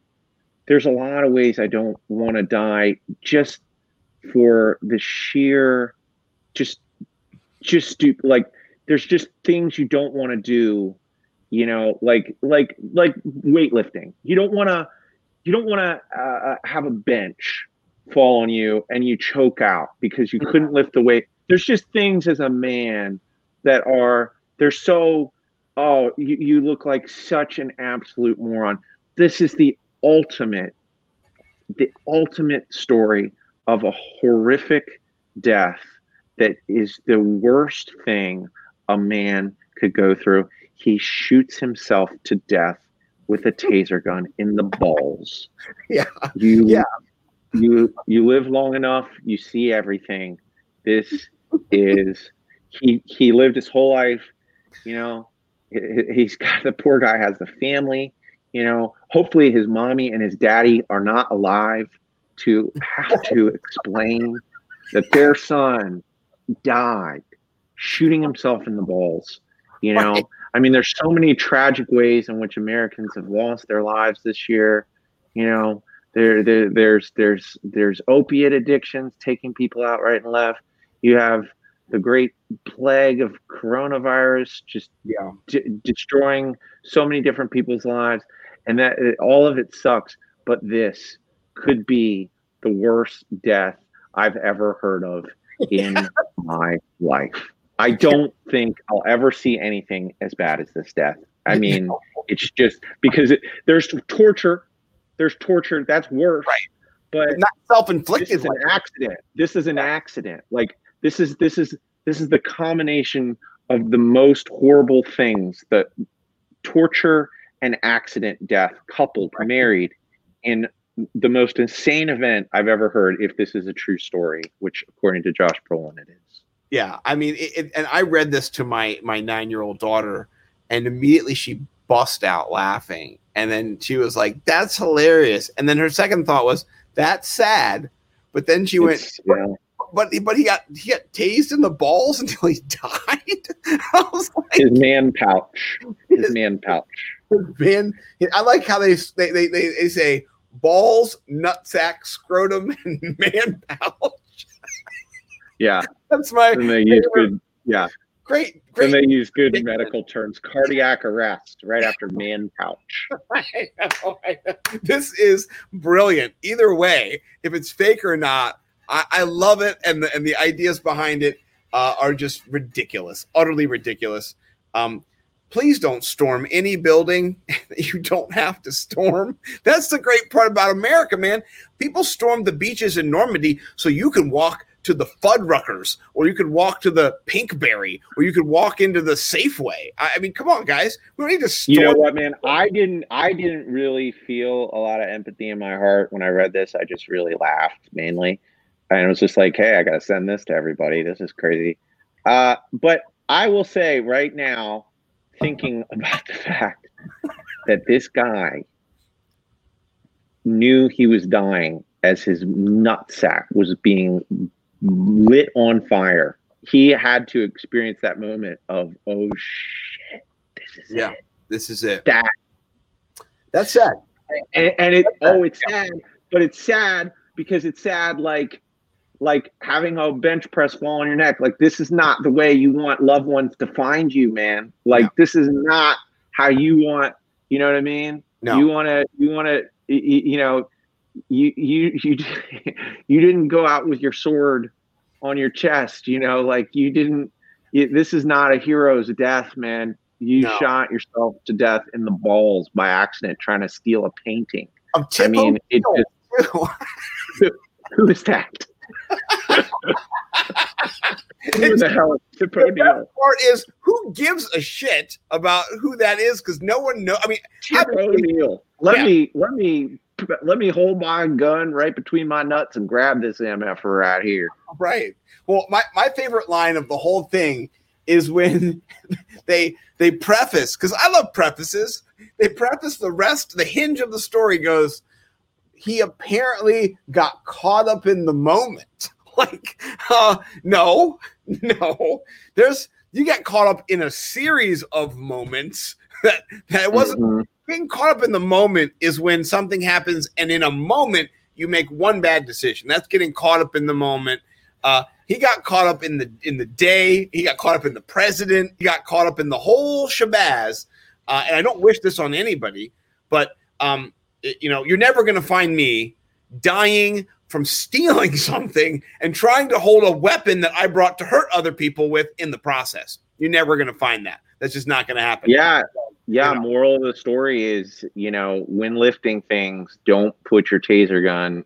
there's a lot of ways I don't want to die just for the sheer just just stupid like there's just things you don't want to do you know like like like weightlifting. You don't want to you don't want to uh, have a bench fall on you and you choke out because you couldn't lift the weight. There's just things as a man that are they're so oh you, you look like such an absolute moron. This is the ultimate the ultimate story of a horrific death that is the worst thing a man could go through. He shoots himself to death with a taser gun in the balls. Yeah. You Yeah. you you live long enough, you see everything. This is he he lived his whole life, you know. he- He's got the poor guy has the family, you know. Hopefully his mommy and his daddy are not alive to have to explain that their son died shooting himself in the balls. You know, Right. I mean, there's so many tragic ways in which Americans have lost their lives this year. You know, there, there there's there's there's opiate addictions taking people out right and left. You have the great plague of coronavirus just Yeah. d- destroying so many different people's lives, and that all of it sucks. But this could be the worst death I've ever heard of in my life. I don't think I'll ever see anything as bad as this death. I mean, it's just because it, there's torture, there's torture. That's worse. Right. But Not self-inflicted. This is an accident. This is an accident. Like this is this is this is the combination of the most horrible things that torture and accident death coupled married in the most insane event I've ever heard if this is a true story, which according to Josh Brolin it is. Yeah, I mean, it, it, and I read this to my my nine year old daughter, and immediately she bust out laughing, and then she was like, "That's hilarious," and then her second thought was, "That's sad," but then she went, yeah. "But but he got he got tased in the balls until he died." I was like, his man pouch. His man pouch. "Man, I like how they they they, they, they say." Balls, nutsack, scrotum, and man pouch. Yeah. That's my And they use good yeah. great, great they use good medical terms. Cardiac arrest right after man pouch. I know, I know. This is brilliant. Either way, if it's fake or not, I, I love it, and the and the ideas behind it uh, are just ridiculous, utterly ridiculous. Um, please don't storm any building that you don't have to storm. That's the great part about America, man. People storm the beaches in Normandy so you can walk to the Fuddruckers, or you could walk to the Pinkberry, or you could walk into the Safeway. I, I mean, come on, guys. We don't need to storm. You know what, man? I didn't I didn't really feel a lot of empathy in my heart when I read this. I just really laughed mainly. And it was just like, hey, I gotta send this to everybody. This is crazy. Uh, but I will say right now, thinking about the fact that this guy knew he was dying as his nutsack was being lit on fire. He had to experience that moment of, oh shit, this is Yeah. it. This is it. That That's sad. and, and it oh it's sad but it's sad because it's sad like like having a bench press fall on your neck like this is not the way you want loved ones to find you man like No. this is not how you want you know what i mean No. you want to you want to you, you know you you you you didn't go out with your sword on your chest you know like you didn't you, this is not a hero's death man you No. shot yourself to death in the balls by accident trying to steal a painting I mean, it just, who is that? who the hell is Tip the O'Neill? best part is who gives a shit about who that is because no one knows. I mean, Tip O'Neill. Let Yeah. me let me let me hold my gun right between my nuts and grab this MF right here. right. Well, my, my favorite line of the whole thing is when they they preface because I love prefaces. They preface the rest. The hinge of the story goes. He apparently got caught up in the moment. Like, uh, no, no. There's You got caught up in a series of moments that that wasn't Mhm. Getting caught up in the moment is when something happens and in a moment you make one bad decision. That's getting caught up in the moment. Uh, he got caught up in the in the day. He got caught up in the president. He got caught up in the whole shabazz. Uh, and i don't wish this on anybody but um, it- you know you're never going to find me dying from stealing something and trying to hold a weapon that i brought to hurt other people with in the process. You're never going to find that. That's just not going to happen. Yeah. Yeah. Moral of the story is, you know, when lifting things, don't put your taser gun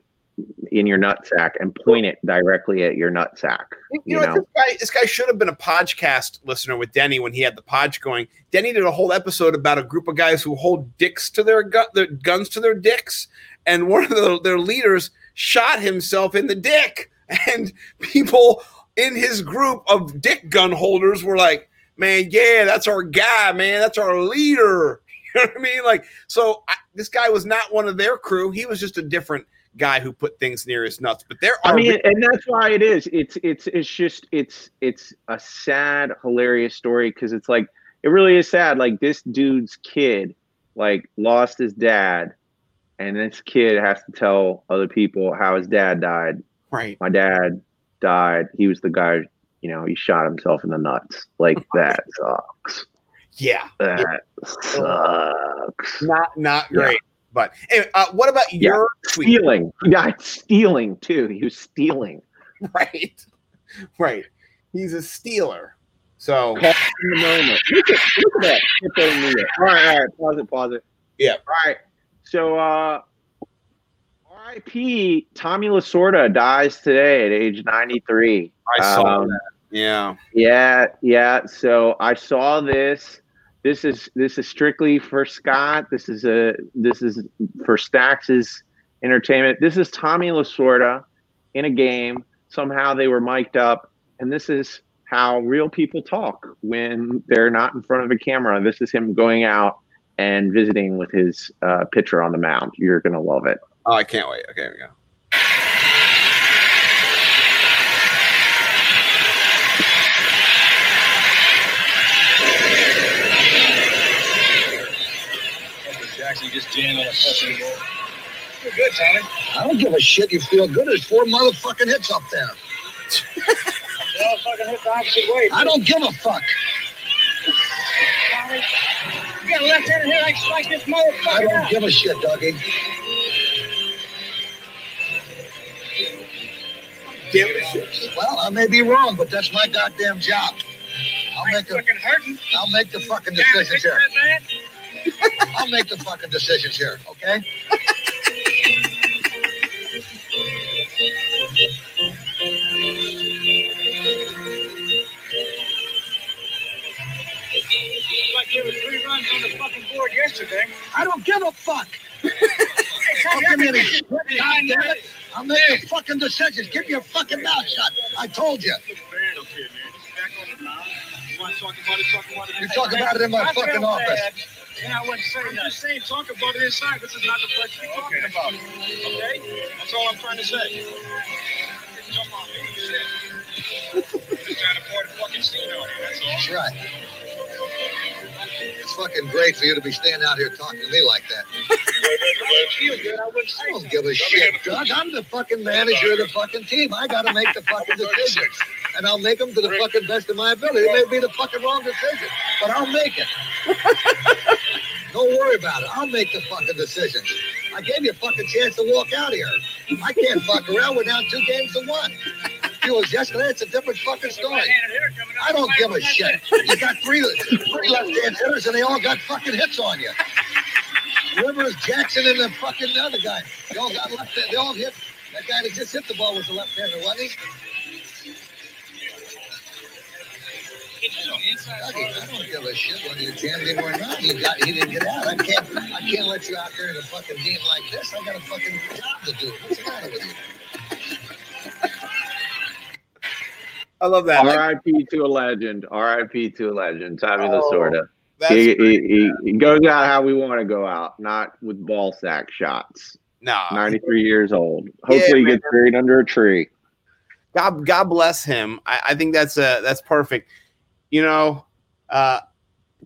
in your nutsack and point it directly at your nutsack. You, You know, know. this guy this guy should have been a podcast listener with Denny when he had the podge going. Denny did a whole episode about a group of guys who hold dicks to their, gu- their guns to their dicks, and one of the, their leaders shot himself in the dick, and people in his group of dick gun holders were like, "Man, yeah, that's our guy, man, that's our leader." You know what I mean? Like, so I, this guy was not one of their crew. He was just a different guy who put things near his nuts. But there are I mean, and that's why it is. It's it's it's just it's it's a sad, hilarious story because it's like it really is sad. Like this dude's kid, like lost his dad, and this kid has to tell other people how his dad died. right. My dad died. He was the guy. You know, he shot himself in the nuts. Like that sucks. Yeah. That sucks. not not Yeah. great. But anyway, uh, what about Yeah. your tweet? Stealing. Died stealing too. He was stealing. Right, right. He's a stealer. So in the moment. Look at, look at that. Hit that knee. All right, all right. Pause it, pause it. Yeah. All right. So, uh, RIP Tommy Lasorda dies today at age 93. I saw Um, that. Yeah. Yeah, yeah. So I saw this. This is this is strictly for Scott. This is a this is for Stax's entertainment. This is Tommy Lasorda in a game. Somehow they were mic'd up, and this is how real people talk when they're not in front of a camera. This is him going out and visiting with his uh, pitcher on the mound. You're gonna love it. Oh, I can't wait. Okay, here we go. Jackson just jammed on a fucking ball. Feel good, Tommy. I don't give a shit. You feel good. There's four motherfucking hits up there. Well, fucking hit opposite way. I don't give a fuck. Tommy. You got a left-handed hit. I can strike this motherfucker I don't out. give a shit, Dougie. Give it a shit. Well, I may be wrong, but that's my goddamn job. I'll make the fucking hurting. I'll make the fucking decisions here. I'll make the fucking decisions here, okay? Like there were three runs on the fucking board yesterday. I don't give a fuck. Hey, Tommy, Don't give me I any can- shit. God damn it. I'll make the fucking decisions. Keep your fucking mouth shut. I told you. Look bad up here, man. Back on the mound. You talk about it? Talk about it. You talk about it in my fucking office. bad, And I wouldn't say I'm just saying, talk about it inside. This is not the place to be talking about it. Okay? That's all I'm trying to say. Jump on me. Just trying to pour the fucking steam on you, that's all. That's right. It's fucking great for you to be standing out here talking to me like that. I feel good. I wouldn't say I don't give a shit, Doug. I'm the fucking manager of the fucking team. I got to make the fucking decisions. And I'll make them to the fucking best of my ability. It may be the fucking wrong decision, but I'll make it. Don't worry about it. I'll make the fucking decisions. I gave you a fucking chance to walk out here. I can't fuck around. We're down two games to one. Was yesterday, it's a different fucking story. I don't give a shit. You got three, three left-hand hitters, and they all got fucking hits on you. Rivers, Jackson, and the fucking other guy. They all got left. They all hit. That guy that just hit the ball was a left-hander, wasn't he? I don't give a shit whether you jammed him or not. He got. He didn't get out. I can't. I can't let you out there in a fucking game like this. I got a fucking job to do. What's the matter with you? I love that. R.I.P. to a legend. R.I.P. to a legend. Tommy Oh, Lasorda. He, he, he, goes out how we want to go out, not with ball sack shots. nah. 93 years old. Hopefully, he gets buried under a tree. God, God bless him. I, I think that's uh that's perfect. you know, uh,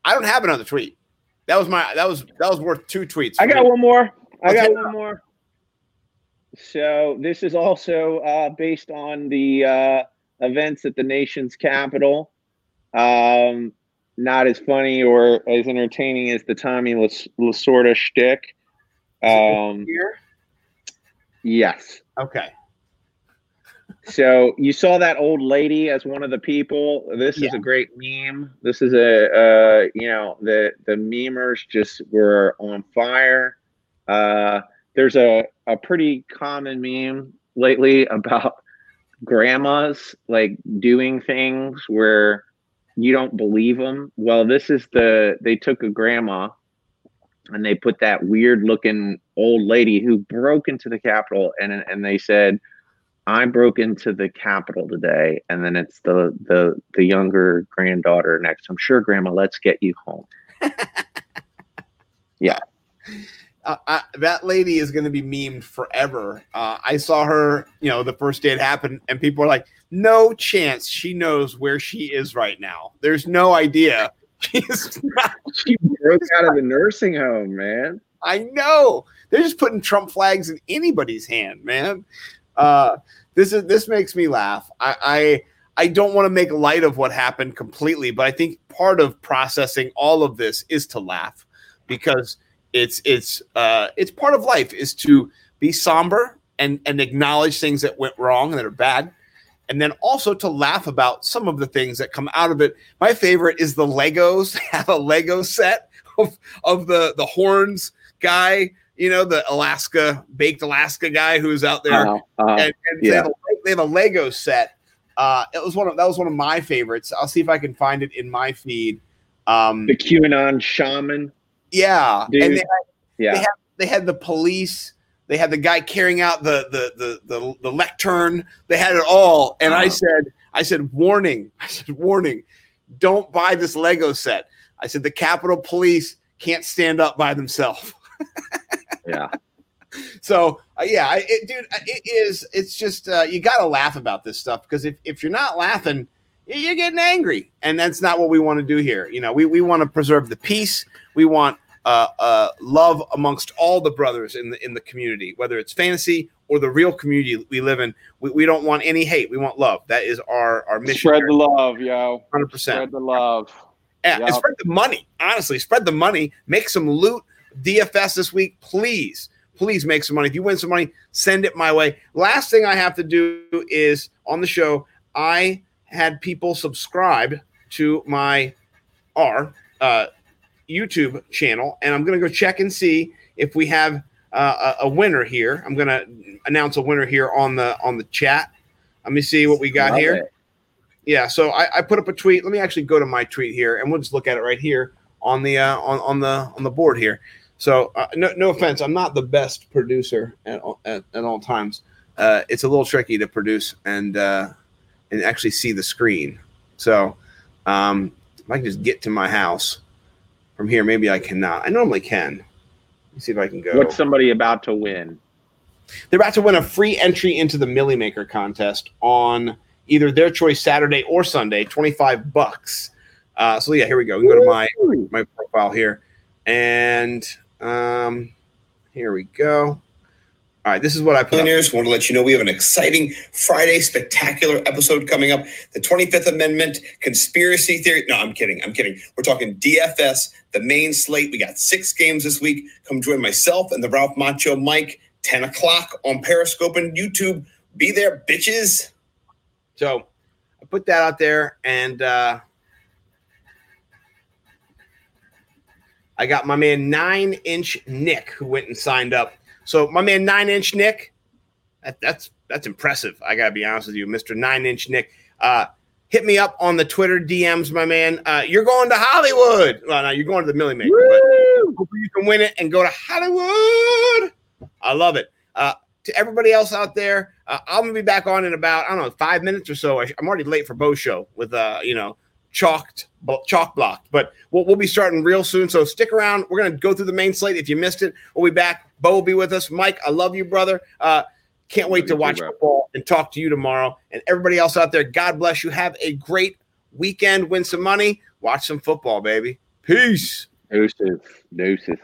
I don't have another tweet. That was my that was that was worth two tweets. I got me. one more. I Okay. got one more. So this is also uh, based on the uh, events at the nation's capital. Um, not as funny or as entertaining as the Tommy Las- Lasorda shtick. Um, Here? yes. Okay. So you saw that old lady as one of the people. This is a great meme. This is a uh, you know the the memers just were on fire. Uh, there's a a pretty common meme lately about grandmas like doing things where you don't believe them. Well, this is the they took a grandma and they put that weird looking old lady who broke into the Capitol and and they said I broke into the Capitol today, and then it's the the the younger granddaughter next. I'm sure, Grandma, let's get you home. uh, I, that lady is going to be memed forever. Uh, I saw her, you know, the first day it happened, and people are like, "No chance she knows where she is right now. There's no idea." She's not, She broke out of the nursing home, man. I know they're just putting Trump flags in anybody's hand, man. Uh, this is this makes me laugh. I I, I don't want to make light of what happened completely, but I think part of processing all of this is to laugh because it's it's uh, it's part of life is to be somber and and acknowledge things that went wrong and that are bad and then also to laugh about some of the things that come out of it my favorite is the legos have a lego set of, of the the horns guy you know the alaska baked alaska guy who's out there Uh, uh, and, and they, have a, they have a Lego set. Uh, it was one of that was one of my favorites. I'll see if I can find it in my feed. Um, the QAnon shaman. Yeah, Dude. and they, Yeah, they had the police. They had the guy carrying out the the the the, the lectern. They had it all. And I Uh-huh. said, I said, warning. I said, warning. Don't buy this Lego set. I said the Capitol Police can't stand up by themselves. yeah. So uh, yeah, it, dude, uh, it is. It's just uh, you got to laugh about this stuff because if, if you're not laughing, you're getting angry, and that's not what we want to do here. You know, we we want to preserve the peace. We want uh, uh, love amongst all the brothers in the in the community, whether it's fantasy or the real community we live in. We, we don't want any hate. We want love. That is our our mission. Spread the love, yo. Hundred percent. Spread the love. Yeah, and Yep. spread the money. Honestly, spread the money. Make some loot. DFS this week, please. Please make some money. If you win some money, send it my way. Last thing I have to do is on the show, I had people subscribe to my R uh, YouTube channel, and I'm gonna go check and see if we have uh, a, a winner here. I'm gonna announce a winner here on the on the chat. Let me see what we got Love here. it. Yeah, so I, I put up a tweet. Let me actually go to my tweet here, and we'll just look at it right here on the uh, on on the on the board here. So uh, no no offense, I'm not the best producer at all, at, at all times. Uh, it's a little tricky to produce and uh, and actually see the screen. So um, if I can just get to my house from here, maybe I cannot. I normally can. Let's see if I can go. What's somebody about to win? They're about to win a free entry into the Milly Maker contest on either their choice Saturday or Sunday, 25 bucks. Uh, so yeah, here we go. We go to my my profile here, and um, here we go. All right, this is what I put. Up. Millionaires, want to let you know we have an exciting Friday spectacular episode coming up. The 25th Amendment conspiracy theory. No, I'm kidding. I'm kidding. We're talking DFS, the main slate. We got six games this week. Come join myself and the Ralph Macho Mike, 10 o'clock on Periscope and YouTube. Be there, bitches. So I put that out there, and uh, I got my man Nine Inch Nick who went and signed up. So my man Nine Inch Nick, that, that's that's impressive. I gotta be honest with you, Mister Nine Inch Nick. Uh, hit me up on the Twitter DMs, my man. Uh, you're going to Hollywood. Well, no, you're going to the Milly Maker, but you can win it and go to Hollywood. I love it. Uh, to everybody else out there, uh, I'm gonna be back on in about I don't know five minutes or so. I, I'm already late for Bo's show with uh you know chalked chalk blocked, but we'll, we'll be starting real soon. So stick around. We're gonna go through the main slate. If you missed it, we'll be back. Bo will be with us. Mike, I love you, brother. Uh, can't wait to watch football and talk to you tomorrow. And everybody else out there, God bless you. Have a great weekend. Win some money. Watch some football, baby. Peace. Deuces. Deuces.